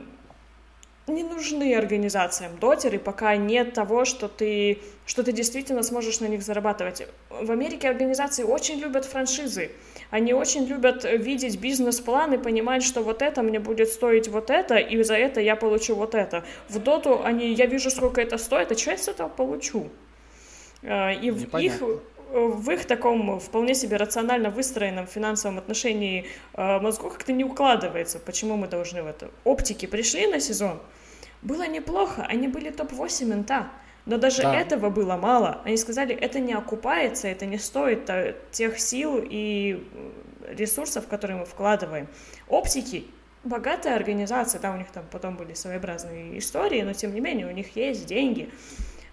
не нужны организациям дотеры, пока нет того, что ты, что ты действительно сможешь на них зарабатывать. В Америке организации очень любят франшизы. Они очень любят видеть бизнес-план и понимать, что вот это мне будет стоить вот это, и за это я получу вот это. В доту они, я вижу, сколько это стоит, а что я с этого получу? А, и в их, в их таком вполне себе рационально выстроенном финансовом отношении мозгу как-то не укладывается, почему мы должны в это. Оптики пришли на сезон, было неплохо, они были топ-8 инта. Но даже да. этого было мало. Они сказали, это не окупается, это не стоит э, тех сил и ресурсов, которые мы вкладываем. Оптики богатая организация, да, у них там потом были своеобразные истории, но тем не менее у них есть деньги.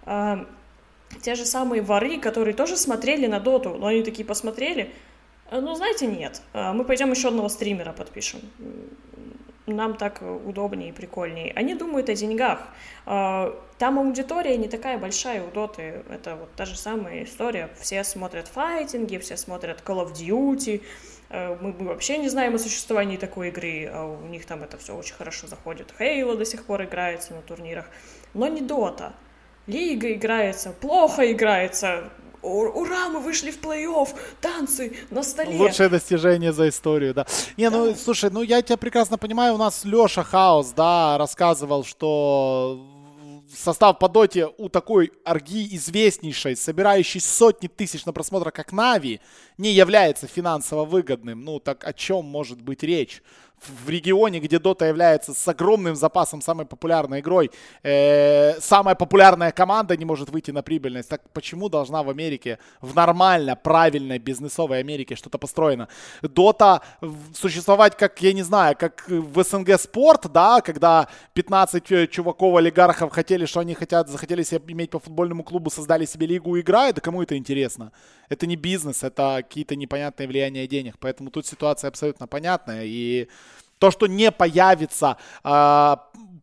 А, те же самые воры, которые тоже смотрели на доту, но они такие посмотрели, «Э, ну, знаете, нет, мы пойдем еще одного стримера подпишем нам так удобнее и прикольнее. Они думают о деньгах. А, там аудитория не такая большая у Доты. Это вот та же самая история. Все смотрят файтинги, все смотрят Call of Duty, мы, мы вообще не знаем о существовании такой игры, а у них там это все очень хорошо заходит. Хейла до сих пор играется на турнирах, но не Дота. Лига играется, плохо играется, ура, мы вышли в плей-офф, танцы на столе. Лучшее достижение за историю, да. Не, ну, слушай, ну я тебя прекрасно понимаю, у нас Леша Хаус, да, рассказывал, что состав по доте у такой арги известнейшей, собирающей сотни тысяч на просмотр, как Нави, не является финансово выгодным. Ну, так о чем может быть речь? В регионе, где Dota является с огромным запасом самой популярной игрой, э, самая популярная команда не может выйти на прибыльность. Так почему должна в Америке, в нормально, правильной бизнесовой Америке что-то построено? Dota существовать как, я не знаю, как в СНГ спорт, да, когда 15 э, чуваков-олигархов хотели, что они хотят, захотели себе иметь по футбольному клубу, создали себе лигу и играют, да кому это интересно? Это не бизнес, это какие-то непонятные влияния денег. Поэтому тут ситуация абсолютно понятная. И то, что не появится э,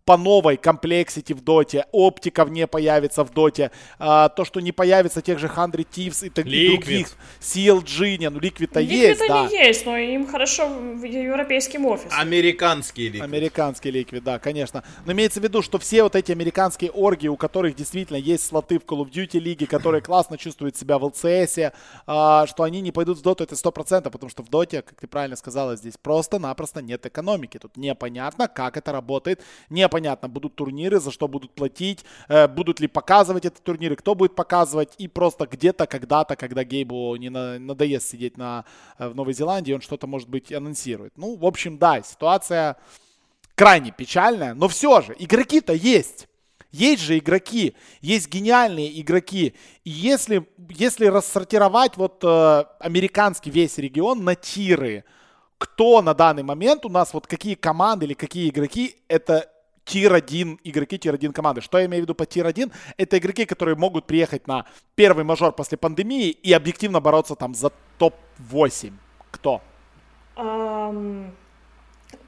по новой комплексити в доте, оптика не появится в доте, а, то, что не появится тех же 100 Thieves и так, других, CLG, не, ну Liquid-то есть, да. Liquid есть, но им хорошо в европейским офисом. Американский Liquid. Американский Liquid, да, конечно. Но имеется в виду, что все вот эти американские орги, у которых действительно есть слоты в Call of Duty лиге, которые [laughs] классно чувствуют себя в LCS, а, что они не пойдут в доту, это 100%, потому что в доте, как ты правильно сказала, здесь просто-напросто нет экономики. Тут непонятно, как это работает, непонятно непонятно, будут турниры, за что будут платить, э, будут ли показывать эти турниры, кто будет показывать, и просто где-то, когда-то, когда Гейбу не на, надоест сидеть на, э, в Новой Зеландии, он что-то, может быть, анонсирует. Ну, в общем, да, ситуация крайне печальная, но все же, игроки-то есть. Есть же игроки, есть гениальные игроки. И если, если рассортировать вот э, американский весь регион на тиры, кто на данный момент у нас, вот какие команды или какие игроки, это tier-1 игроки, tier-1 команды. Что я имею в виду по tier-1? Это игроки, которые могут приехать на первый мажор после пандемии и объективно бороться там за топ-8. Кто? Эм,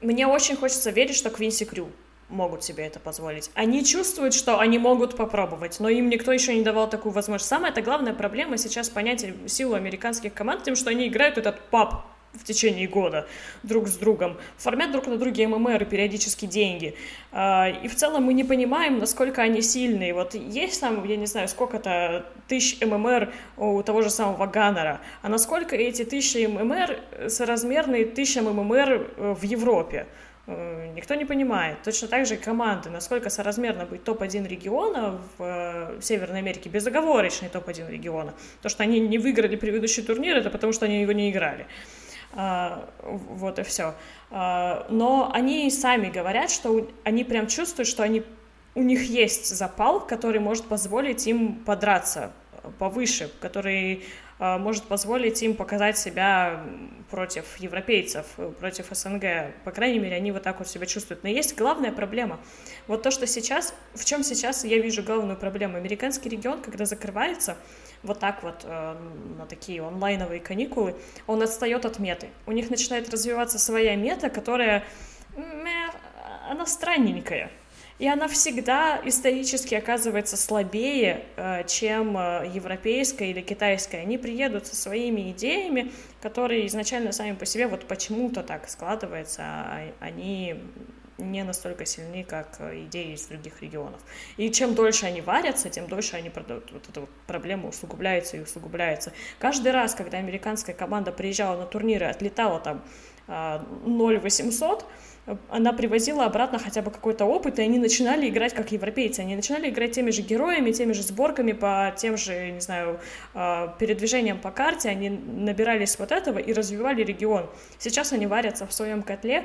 мне очень хочется верить, что Quincy Crew могут себе это позволить. Они чувствуют, что они могут попробовать, но им никто еще не давал такую возможность. Самая это главная проблема сейчас понять силу американских команд тем, что они играют этот паб в течение года друг с другом, фармят друг на друге ММР периодически деньги. А, и в целом мы не понимаем, насколько они сильные. Вот есть там, я не знаю, сколько-то тысяч ММР у того же самого Ганнера, а насколько эти тысячи ММР соразмерны тысячам ММР э, в Европе? Э, никто не понимает. Точно так же и команды, насколько соразмерно быть топ-1 региона в э, Северной Америке, безоговорочный топ-1 региона. То, что они не выиграли предыдущий турнир, это потому что они его не играли. А, вот и все. А, но они сами говорят, что они прям чувствуют, что они, у них есть запал, который может позволить им подраться повыше, который а, может позволить им показать себя против европейцев, против СНГ. По крайней мере, они вот так вот себя чувствуют. Но есть главная проблема. Вот то, что сейчас, в чем сейчас я вижу главную проблему. Американский регион, когда закрывается, вот так вот э, на такие онлайновые каникулы, он отстает от меты. У них начинает развиваться своя мета, которая, она странненькая. И она всегда исторически оказывается слабее, э, чем э, европейская или китайская. Они приедут со своими идеями, которые изначально сами по себе вот почему-то так складывается, а они не настолько сильны, как э, идеи из других регионов. И чем дольше они варятся, тем дольше они продают. Вот эта вот проблема усугубляется и усугубляется. Каждый раз, когда американская команда приезжала на турниры, отлетала там 0,800, а, она привозила обратно хотя бы какой-то опыт, и они начинали играть как европейцы. Они начинали играть теми же героями, теми же сборками, по тем же, не знаю, а, передвижениям по карте. Они набирались вот этого и развивали регион. Сейчас они варятся в своем котле,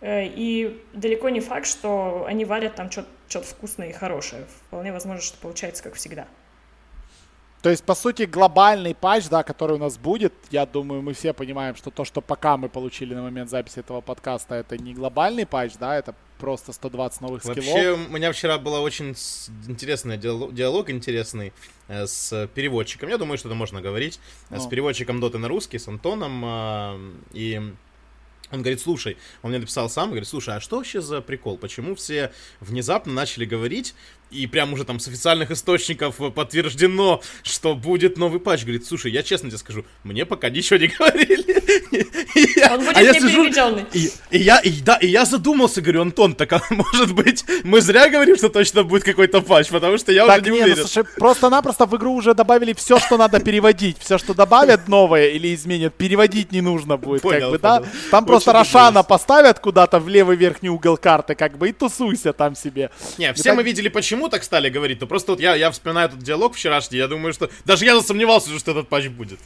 и далеко не факт, что они варят там что-то вкусное и хорошее. Вполне возможно, что получается как всегда. То есть, по сути, глобальный патч, да, который у нас будет, я думаю, мы все понимаем, что то, что пока мы получили на момент записи этого подкаста, это не глобальный патч, да, это просто 120 новых Вообще, скиллов. Вообще, у меня вчера был очень интересный диалог, диалог интересный э, с переводчиком. Я думаю, что это можно говорить. Э, ну. С переводчиком Доты на русский, с Антоном. Э, и Он говорит, слушай, он мне написал сам, говорит, слушай, а что вообще за прикол? Почему все внезапно начали говорить, и прям уже там с официальных источников подтверждено, что будет новый патч. Говорит, слушай, я честно тебе скажу, мне пока ничего не [laughs] говорили. Он будет а я сижу, и, и, я, и, да, и я задумался, говорю, Антон, так а [laughs] может быть, мы зря говорим, что точно будет какой-то патч, потому что я так, уже не, не ну, уверен. Ну, слушай, просто-напросто в игру уже добавили все, что надо переводить. Все, что добавят новое или изменят, переводить не нужно будет. Понял, как бы, понял. да? Там Очень просто Рошана поставят куда-то в левый верхний угол карты, как бы, и тусуйся там себе. Не, все мы видели, почему почему так стали говорить, то просто вот я, я вспоминаю этот диалог вчерашний, я думаю, что даже я засомневался, что этот патч будет.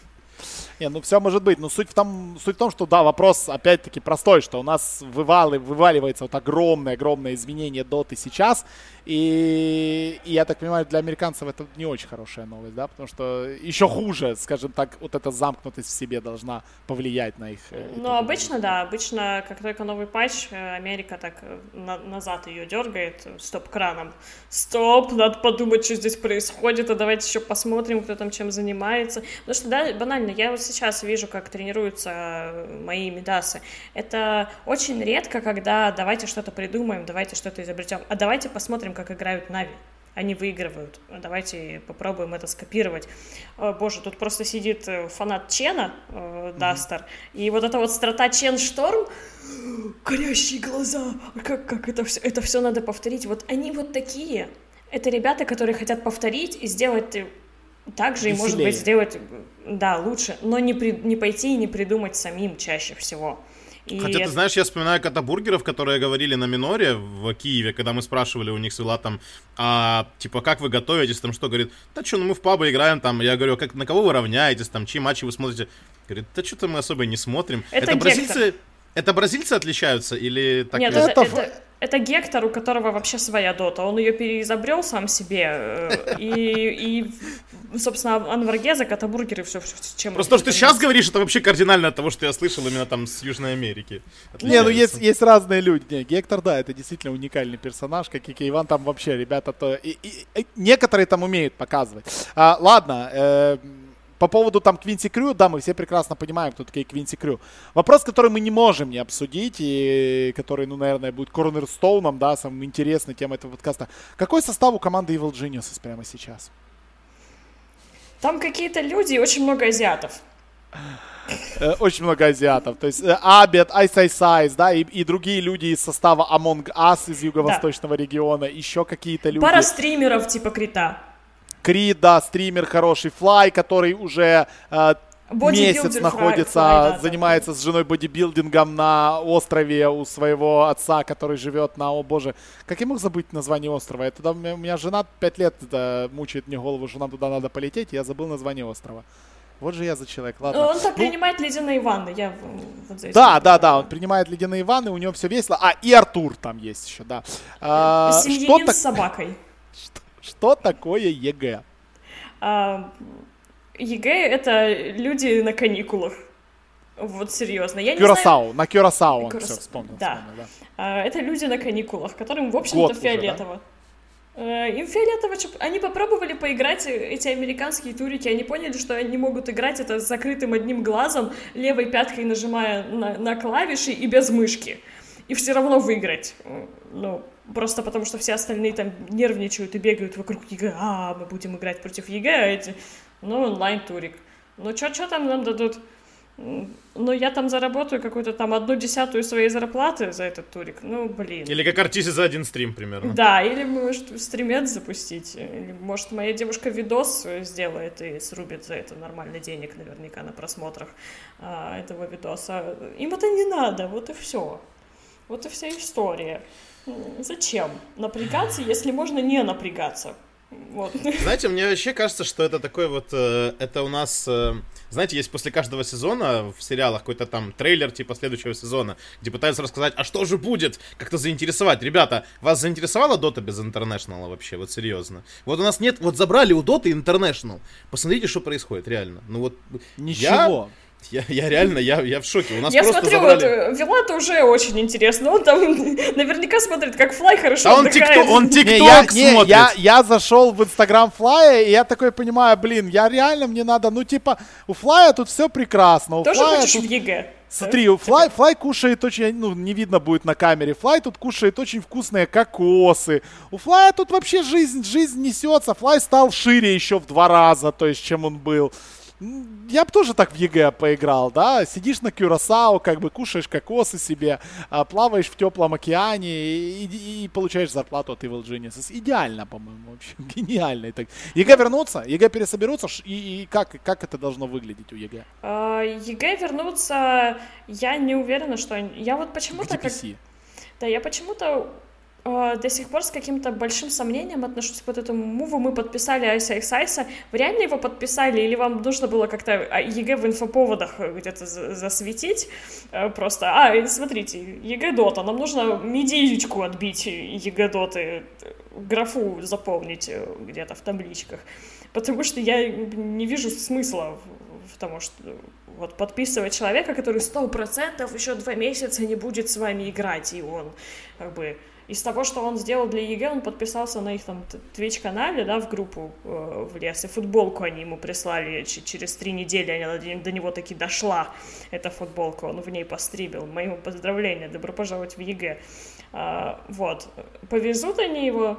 Не, ну все может быть. Но суть в том, суть в том, что да, вопрос опять-таки простой, что у нас вывалы, вываливается вот огромное-огромное изменение доты сейчас. И, и я так понимаю, для американцев это не очень хорошая новость, да, потому что еще хуже, скажем так, вот эта замкнутость в себе должна повлиять на их. Э, ну, обычно, да, обычно, как только новый патч, э, Америка так э, на назад ее дергает стоп-краном. Стоп, надо подумать, что здесь происходит, а давайте еще посмотрим, кто там чем занимается. Потому что, да, банально, я вот сейчас вижу, как тренируются мои медасы. Это очень редко, когда давайте что-то придумаем, давайте что-то изобретем, а давайте посмотрим, посмотрим, как играют Нави. Они выигрывают. Давайте попробуем это скопировать. О, боже, тут просто сидит э, фанат Чена, э, Дастер, mm-hmm. и вот эта вот страта Чен Шторм, горящие глаза, как, как это все, это все надо повторить. Вот они вот такие. Это ребята, которые хотят повторить и сделать так же, и, может быть, сделать, да, лучше, но не, при, не пойти и не придумать самим чаще всего. И Хотя, это... ты знаешь, я вспоминаю кота бургеров, которые говорили на миноре в Киеве, когда мы спрашивали у них с Вилатом, а, типа, как вы готовитесь, там что, говорит, да что, ну мы в пабы играем, там, я говорю, как, на кого вы равняетесь, там, чьи матчи вы смотрите? Говорит, да что-то мы особо не смотрим. Это, это бразильцы, это бразильцы отличаются или так? Нет, это, это, это Гектор, у которого вообще своя дота. Он ее переизобрел сам себе. Э, и, и собственно, Анваргеза, Катабургер и все, чем... Просто то, что ты сейчас говоришь, это вообще кардинально от того, что я слышал именно там с Южной Америки. Не, ну есть, есть разные люди. Не, Гектор, да, это действительно уникальный персонаж, как и Иван там вообще, ребята, то... И, и, и, некоторые там умеют показывать. А, ладно, э, по поводу там Квинси Крю, да, мы все прекрасно понимаем, кто такие Квинси Крю. Вопрос, который мы не можем не обсудить, и который, ну, наверное, будет корнерстоуном, да, самым интересной темой этого подкаста. Какой состав у команды Evil Geniuses прямо сейчас? Там какие-то люди и очень много азиатов. Э, очень много азиатов. То есть Абет, Ice Ice Ice, да, и, и другие люди из состава Among Us из юго-восточного да. региона, еще какие-то люди. Пара стримеров типа Крита. Крид, да, стример хороший, Флай, который уже э, месяц находится, fly, да, занимается да. с женой бодибилдингом на острове у своего отца, который живет на, о боже, как я мог забыть название острова? Это у меня жена пять лет да, мучает мне голову, что нам туда надо полететь, я забыл название острова. Вот же я за человек, ладно. Он там ну, принимает ледяные ванны, я вот здесь. Да, да, да, он принимает ледяные ванны, у него все весело. А, и Артур там есть еще, да. А, Семьянин что с собакой. Что, такое EG? А, EG — это люди на каникулах. Вот серьезно. Я Кюрасау, знаю... на Кюрасау он Кюрас... все вспомнил. Да. вспомнил да. А, это люди на каникулах, которым, в общем-то, фиолетово. Уже, да? Им фиолетово, они попробовали поиграть эти американские турики, они поняли, что они могут играть это с закрытым одним глазом, левой пяткой нажимая на, на клавиши и без мышки. И все равно выиграть. Ну, Просто потому, что все остальные там нервничают и бегают вокруг EG. А, мы будем играть против EG, а эти... Ну, онлайн-турик. Ну, что там нам дадут? Ну, я там заработаю какую-то там одну десятую своей зарплаты за этот турик. Ну, блин. Или как артист за один стрим, примерно. Да, или, может, стримец запустить. Или, может, моя девушка видос сделает и срубит за это нормально денег наверняка на просмотрах а, этого видоса. Им это не надо, вот и все. Вот и вся история. Зачем напрягаться, если можно не напрягаться? Вот. Знаете, мне вообще кажется, что это такой вот, э, это у нас, э, знаете, есть после каждого сезона в сериалах какой-то там трейлер типа следующего сезона, где пытаются рассказать, а что же будет, как-то заинтересовать. Ребята, вас заинтересовала Дота без Интернешнала вообще, вот серьезно? Вот у нас нет, вот забрали у Доты Интернешнл, посмотрите, что происходит, реально. Ну вот, Ничего. Я Я, я реально, я, я в шоке. У нас я просто смотрю, забрали... вот, Вилата уже очень интересно. Он там [laughs] наверняка смотрит, как Флай хорошо А он отдыхает. тикток, он тикток я, не, смотрит. я, я зашел в инстаграм Флая, и я такой понимаю, блин, я реально, мне надо, ну типа, у Флая тут все прекрасно, у Тоже Флая хочешь тут в EG? Смотри, у Флай, Флай кушает очень, ну, не видно будет на камере, Флай тут кушает очень вкусные кокосы. У Флая тут вообще жизнь, жизнь несется. Флай стал шире еще в два раза, то есть, чем он был. Я бы тоже так в EG поиграл, да? Сидишь на Кюрасао, как бы кушаешь кокосы себе, а, плаваешь в теплом океане и, и- и получаешь зарплату от Evil Geniuses. Идеально, по-моему, вообще. [laughs] Гениально. И так. EG вернутся, EG пересоберутся, и, и как, как это должно выглядеть у EG? А, EG вернутся, я не уверена, что... Я вот почему-то... как-. Да, я почему-то до сих пор с каким-то большим сомнением отношусь к вот этому муву. Мы подписали Айса Айса. Вы реально его подписали? Или вам нужно было как-то а, EG в инфоповодах э, где-то за- засветить? Э, Просто, а, смотрите, EG Дота, нам нужно медиечку отбить EG Доты, э, графу заполнить э, где-то в табличках. Потому что я не вижу смысла в том, что вот подписывать человека, который сто процентов еще два месяца не будет с вами играть, и он как бы из того, что он сделал для EG, он подписался на их там Twitch-канале, да, в группу э, в лес, и футболку они ему прислали через три недели, она до, него таки дошла, эта футболка, он в ней постримил. Мои ему поздравления, добро пожаловать в EG. А, вот, повезут они его,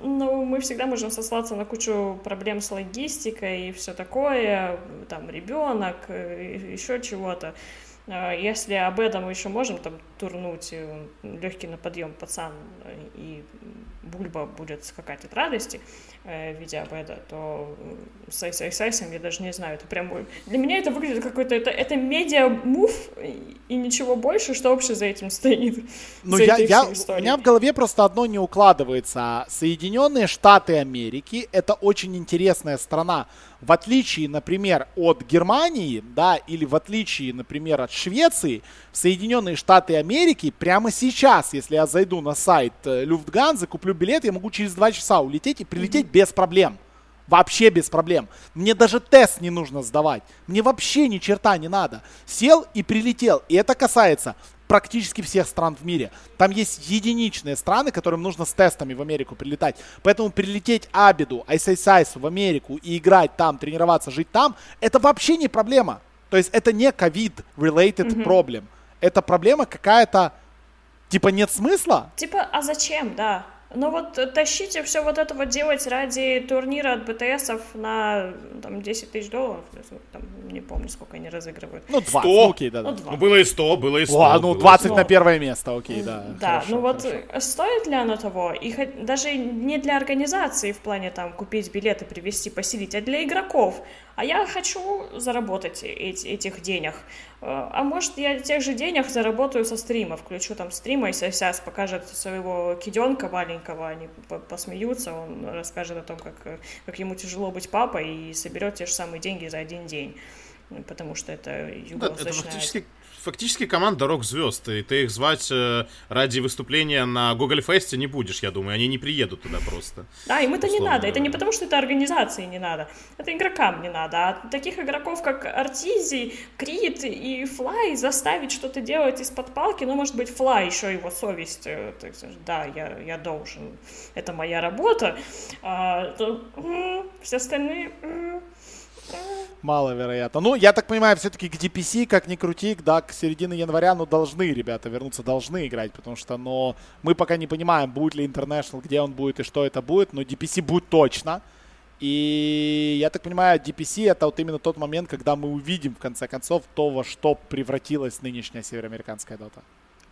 ну, мы всегда можем сослаться на кучу проблем с логистикой и все такое, там, ребенок, еще чего-то. А, Если об этом мы еще можем там турнуть, легкий на подъем пацан, и Бульба будет скакать от радости, э, видя об этом, то с Айс Айс Айсом я даже не знаю, это прям... Для меня это выглядит какой-то... Это, это медиа-мув и, и ничего больше, что вообще за этим стоит. [laughs] Ну, я, я, у меня в голове просто одно не укладывается. Соединенные Штаты Америки это очень интересная страна. В отличие, например, от Германии, да, или в отличие, например, от Швеции, в Соединенные Штаты Америки прямо сейчас, если я зайду на сайт э, Люфтганзы, куплю билет, я могу через два часа улететь и прилететь без проблем. Вообще без проблем. Мне даже тест не нужно сдавать. Мне вообще ни черта не надо. Сел и прилетел. И это касается практически всех стран в мире. Там есть единичные страны, которым нужно с тестами в Америку прилетать. Поэтому прилететь Абеду, iceiceice у в Америку и играть там, тренироваться, жить там, это вообще не проблема. То есть это не covid-related problem. Это проблема какая-то, типа нет смысла? Типа, а зачем, да? Ну вот э, тащите все вот это вот делать ради турнира от BTS ов на там 10 тысяч долларов, там, не помню, сколько они разыгрывают. Ну, 20, 100? ну, окей, да. Ну, два. Ну, было и 100, было и 100. О, ну было 20 100. на первое место, окей, да. Да, хорошо, ну вот хорошо. э, стоит ли оно того? И хоть- даже не для организации в плане там купить билеты, привезти, посидеть, а для игроков. А я хочу заработать эти, этих денег. Э, А может, я тех же денег заработаю со стрима. Включу там стрима, и сейчас покажет своего киденка маленького, они по- посмеются, он расскажет о том, как, как ему тяжело быть папой, и соберет те же самые деньги за один день. Ну, Потому что это Да, это фактически, фактически команда рок-звезд, и ты их звать э, ради выступления на Google Фесте не будешь, я думаю, они не приедут туда просто. Да, им это не надо. Это не потому, что это организации не надо. Это игрокам не надо. А таких игроков, как Артизи, Крит и Флай, заставить что-то делать из-под палки, ну, может быть, Флай еще его совесть, э, так сказать, да, я, я должен, это моя работа, а, то, все остальные... Маловероятно. Ну, я так понимаю, все-таки к DPC, как ни крути, да, к середине января, ну, должны ребята вернуться, должны играть, потому что, но мы пока не понимаем, будет ли International, где он будет и что это будет, но DPC будет точно. И я так понимаю, DPC это вот именно тот момент, когда мы увидим, в конце концов, то, во что превратилась нынешняя североамериканская дота.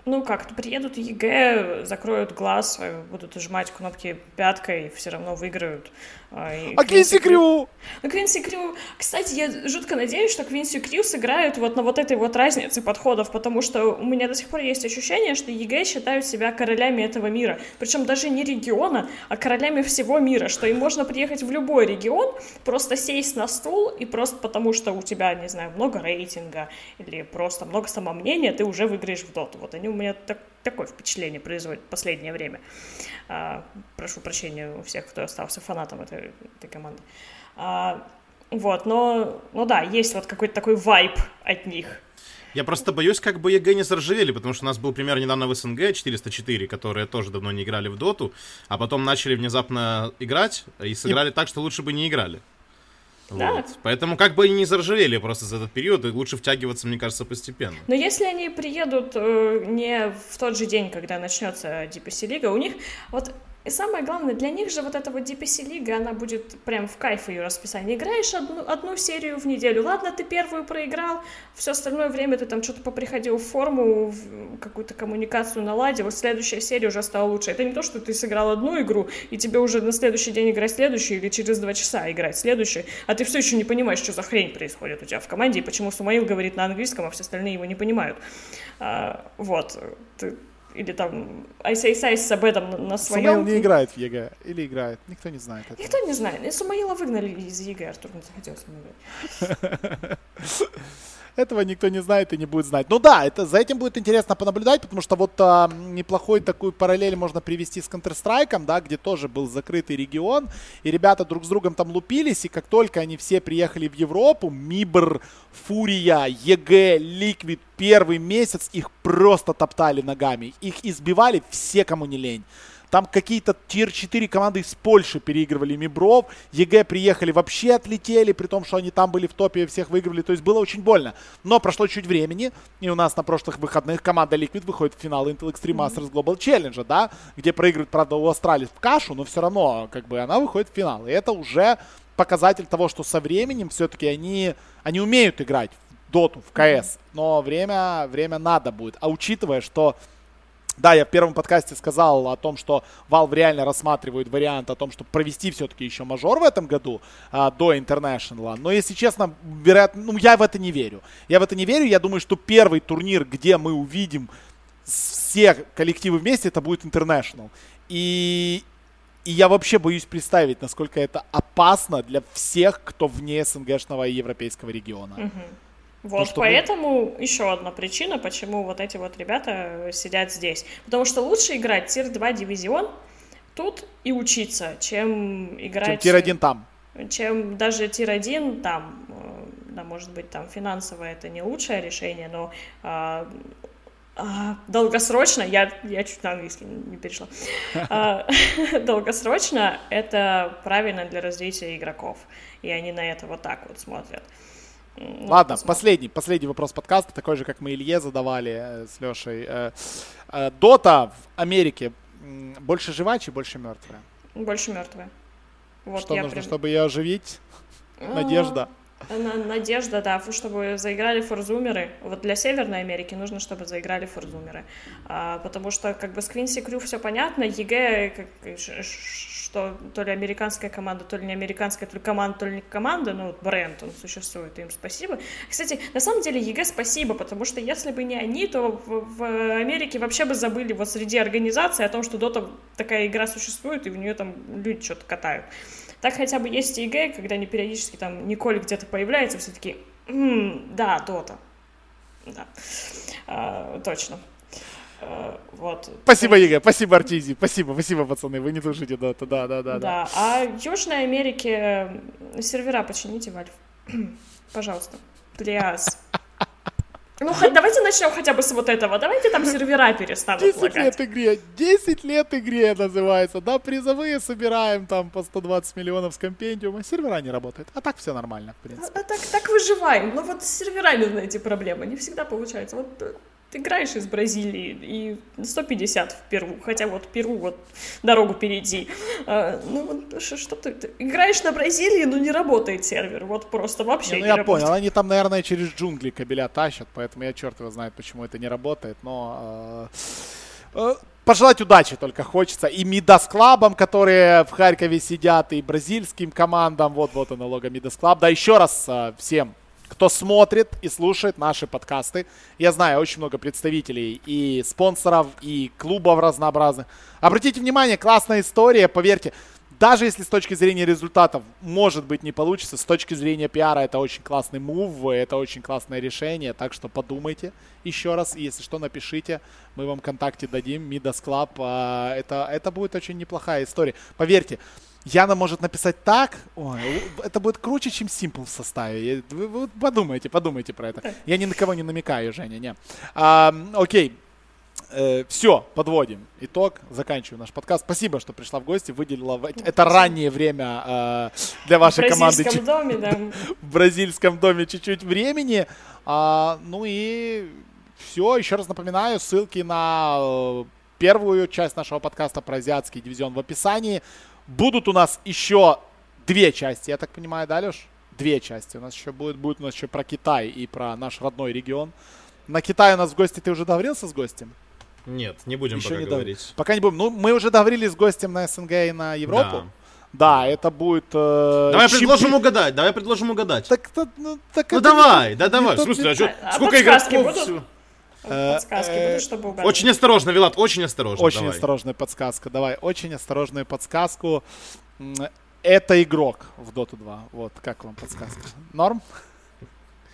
Ну как, приедут EG, закроют глаз, будут нажимать кнопки пяткой, все равно выиграют. А А Quincy Crew! Ну, Quincy Crew... Кстати, я жутко надеюсь, что Quincy Crew сыграют вот на вот этой вот разнице подходов, потому что у меня до сих пор есть ощущение, что EG считают себя королями этого мира. Причем даже не региона, а королями всего мира, что им можно приехать в любой регион, просто сесть на стул, и просто потому что у тебя, не знаю, много рейтинга или просто много самомнения, ты уже выиграешь в доту. Вот они у меня так, такое впечатление производят в последнее время. А, прошу прощения у всех, кто остался фанатом этой, этой команды. А, Вот, но, ну да, есть вот какой-то такой вайб от них. Я просто боюсь, как бы EG не заржавели, потому что у нас был пример недавно в СНГ 404, которые тоже давно не играли в доту, а потом начали внезапно играть и сыграли и... так, что лучше бы не играли. Да. Вот. Поэтому как бы они не заржавели просто за этот период, и лучше втягиваться, мне кажется, постепенно. Но если они приедут э, не в тот же день, когда начнется DPC Лига, у них вот и самое главное, для них же вот эта вот DPC лига, она будет прям в кайф ее расписание. Играешь одну, одну серию в неделю, ладно, ты первую проиграл, все остальное время ты там что-то поприходил в форму, в какую-то коммуникацию наладил, вот следующая серия уже стала лучше. Это не то, что ты сыграл одну игру, и тебе уже на следующий день играть следующую, или через два часа играть следующую, а ты все еще не понимаешь, что за хрень происходит у тебя в команде, и почему Сумаил говорит на английском, а все остальные его не понимают. А, вот, ты или там Ice Ice об этом на своем. Сумаил не играет в EG. Или играет. Никто не знает. Этого. Никто не знает. И Сумаила выгнали из EG, Артур не захотел с ним играть. Этого никто не знает и не будет знать. Ну да, это, за этим будет интересно понаблюдать, потому что вот а, неплохой такую параллель можно привести с Counter-Strike, да, где тоже был закрытый регион, и ребята друг с другом там лупились, и как только они все приехали в Европу, MIBR, FURIA, EG, Liquid, первый месяц их просто топтали ногами. Их избивали все, кому не лень. Там какие-то tier-4 команды из Польши переигрывали MIBR ов. EG приехали, вообще отлетели, при том, что они там были в топе и всех выигрывали. То есть было очень больно. Но прошло чуть времени, и у нас на прошлых выходных команда Liquid выходит в финал Intel Extreme Masters Global Challenge, да, где проигрывает, правда, у Astralis в кашу, но все равно, как бы, она выходит в финал. И это уже показатель того, что со временем все-таки они, они умеют играть в доту, в КС, но время, время надо будет. А учитывая, что да, я в первом подкасте сказал о том, что Valve реально рассматривает вариант о том, чтобы провести все-таки еще мажор в этом году а, до International. Но, если честно, вероятно, ну, я в это не верю. Я в это не верю. Я думаю, что первый турнир, где мы увидим все коллективы вместе, это будет International. И, и я вообще боюсь представить, насколько это опасно для всех, кто вне СНГшного и европейского региона. Mm-hmm. Вот, ну, поэтому вы... еще одна причина, почему вот эти вот ребята сидят здесь. Потому что лучше играть tier-2 дивизион тут и учиться, чем играть... Чем tier-1 там. Чем даже tier-1 там. Э, да, может быть, там финансово это не лучшее решение, но а, а, долгосрочно, я, я чуть на английский не перешла, а, [laughs] долгосрочно это правильно для развития игроков, и они на это вот так вот смотрят. Ну, Ладно, посмотрим. последний, последний вопрос подкаста, такой же, как мы Илье задавали э, с Лешей. Э, э, Дота в Америке больше живая, чи больше мертвая? Больше мертвая. Вот Что нужно, прям... чтобы ее оживить? Надежда. Надежда, да, чтобы заиграли форзумеры. Вот для Северной Америки нужно, чтобы заиграли форзумеры. А, потому что как бы с Quincy Crew все понятно, EG, как, что то ли американская команда, то ли не американская, то ли команда, то ли не команда, ну, бренд, он существует, им спасибо. Кстати, на самом деле EG спасибо, потому что если бы не они, то в, в Америке вообще бы забыли вот среди организаций о том, что Дота такая игра существует, и в нее там люди что-то катают. Так хотя бы есть EG, когда они периодически там Николь где-то появляется, все таки да, Дота. Да, а, точно. А, вот. Спасибо, EG, спасибо, Arteezy, спасибо, спасибо, пацаны, вы не слушаете Дота, да, да, да. Да, а в Южной Америке сервера почините, Valve, [clears throat] пожалуйста, please. Ну, давайте начнем хотя бы с вот этого. Давайте там сервера перестанут 10 лагать. лет игре. 10 лет игре называется. Да, призовые собираем там по 120 миллионов с компендиума. Сервера не работают. А так все нормально, в принципе. А, а так, так выживаем. Но вот с серверами, знаете, проблемы. Не всегда получается. Вот э, ты играешь из Бразилии и 150 в Перу, хотя вот Перу, вот дорогу перейти. А, ну, что ты, ты играешь на Бразилии, но не работает сервер, вот просто вообще не, ну, не я работает. понял, они там, наверное, через джунгли кабеля тащат, поэтому я черт его знает, почему это не работает, но... Э, э, пожелать удачи только хочется. И Midas Club ам, которые в Харькове сидят, и бразильским командам. Вот-вот оно, лого Midas Club. Да, еще раз э, всем кто смотрит и слушает наши подкасты. Я знаю очень много представителей и спонсоров, и клубов разнообразных. Обратите внимание, классная история, поверьте. Даже если с точки зрения результатов, может быть, не получится, с точки зрения пиара это очень классный мув, это очень классное решение, так что подумайте еще раз, если что, напишите, мы вам контакте дадим, Midas Club, а, это, это будет очень неплохая история. Поверьте, Яна может написать так, ой, это будет круче, чем Simple в составе. Вы, вы подумайте, подумайте про это. Я ни на кого не намекаю, Женя, не. А, окей, э, все, подводим итог, заканчиваю наш подкаст. Спасибо, что пришла в гости, выделила в... это раннее время э, для вашей команды. В бразильском доме, да. [laughs] в бразильском доме чуть-чуть времени. А, ну и все, еще раз напоминаю, ссылки на э, первую часть нашего подкаста про азиатский дивизион в описании. Будут у нас еще две части, я так понимаю, да, Леш? Две части. У нас еще будет, будет у нас еще про Китай и про наш родной регион. На Китай у нас в гости, ты уже договорился с гостем? Нет, не будем еще пока не говорить. Дов... Пока не будем. Ну, мы уже договорились с гостем на СНГ и на Европу. Да. Да, это будет... Э, давай чемпи... предложим угадать, давай предложим угадать. Так, так, ну, так ну это... давай, да давай. В смысле, а, что, а сколько игроков? Будут? Подсказки будут, э, чтобы угадать. Очень осторожно, Вилат, очень осторожно. Очень давай. осторожная подсказка. Давай, очень осторожную подсказку. Это игрок в Dota 2. Вот, как вам подсказка? Норм?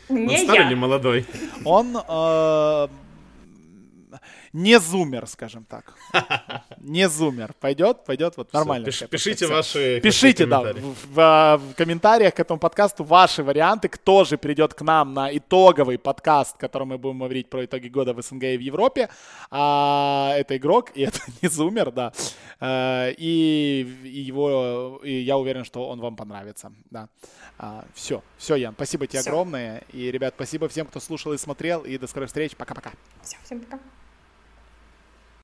Не Он старый я. или молодой? Он э, не зумер, скажем так. Не зумер. Пойдет? Пойдет? Вот нормально. Все, пиш, пишите ваши Пишите, да, в, в, а, в комментариях к этому подкасту ваши варианты, кто же придет к нам на итоговый подкаст, в котором мы будем говорить про итоги года в СНГ и в Европе. А, это игрок, и [laughs] это не зумер, да. А, и, и его, и я уверен, что он вам понравится, да. А, все, все, Ян, спасибо тебе все. огромное. И, ребят, спасибо всем, кто слушал и смотрел. И до скорых встреч. Пока-пока. Все, всем пока.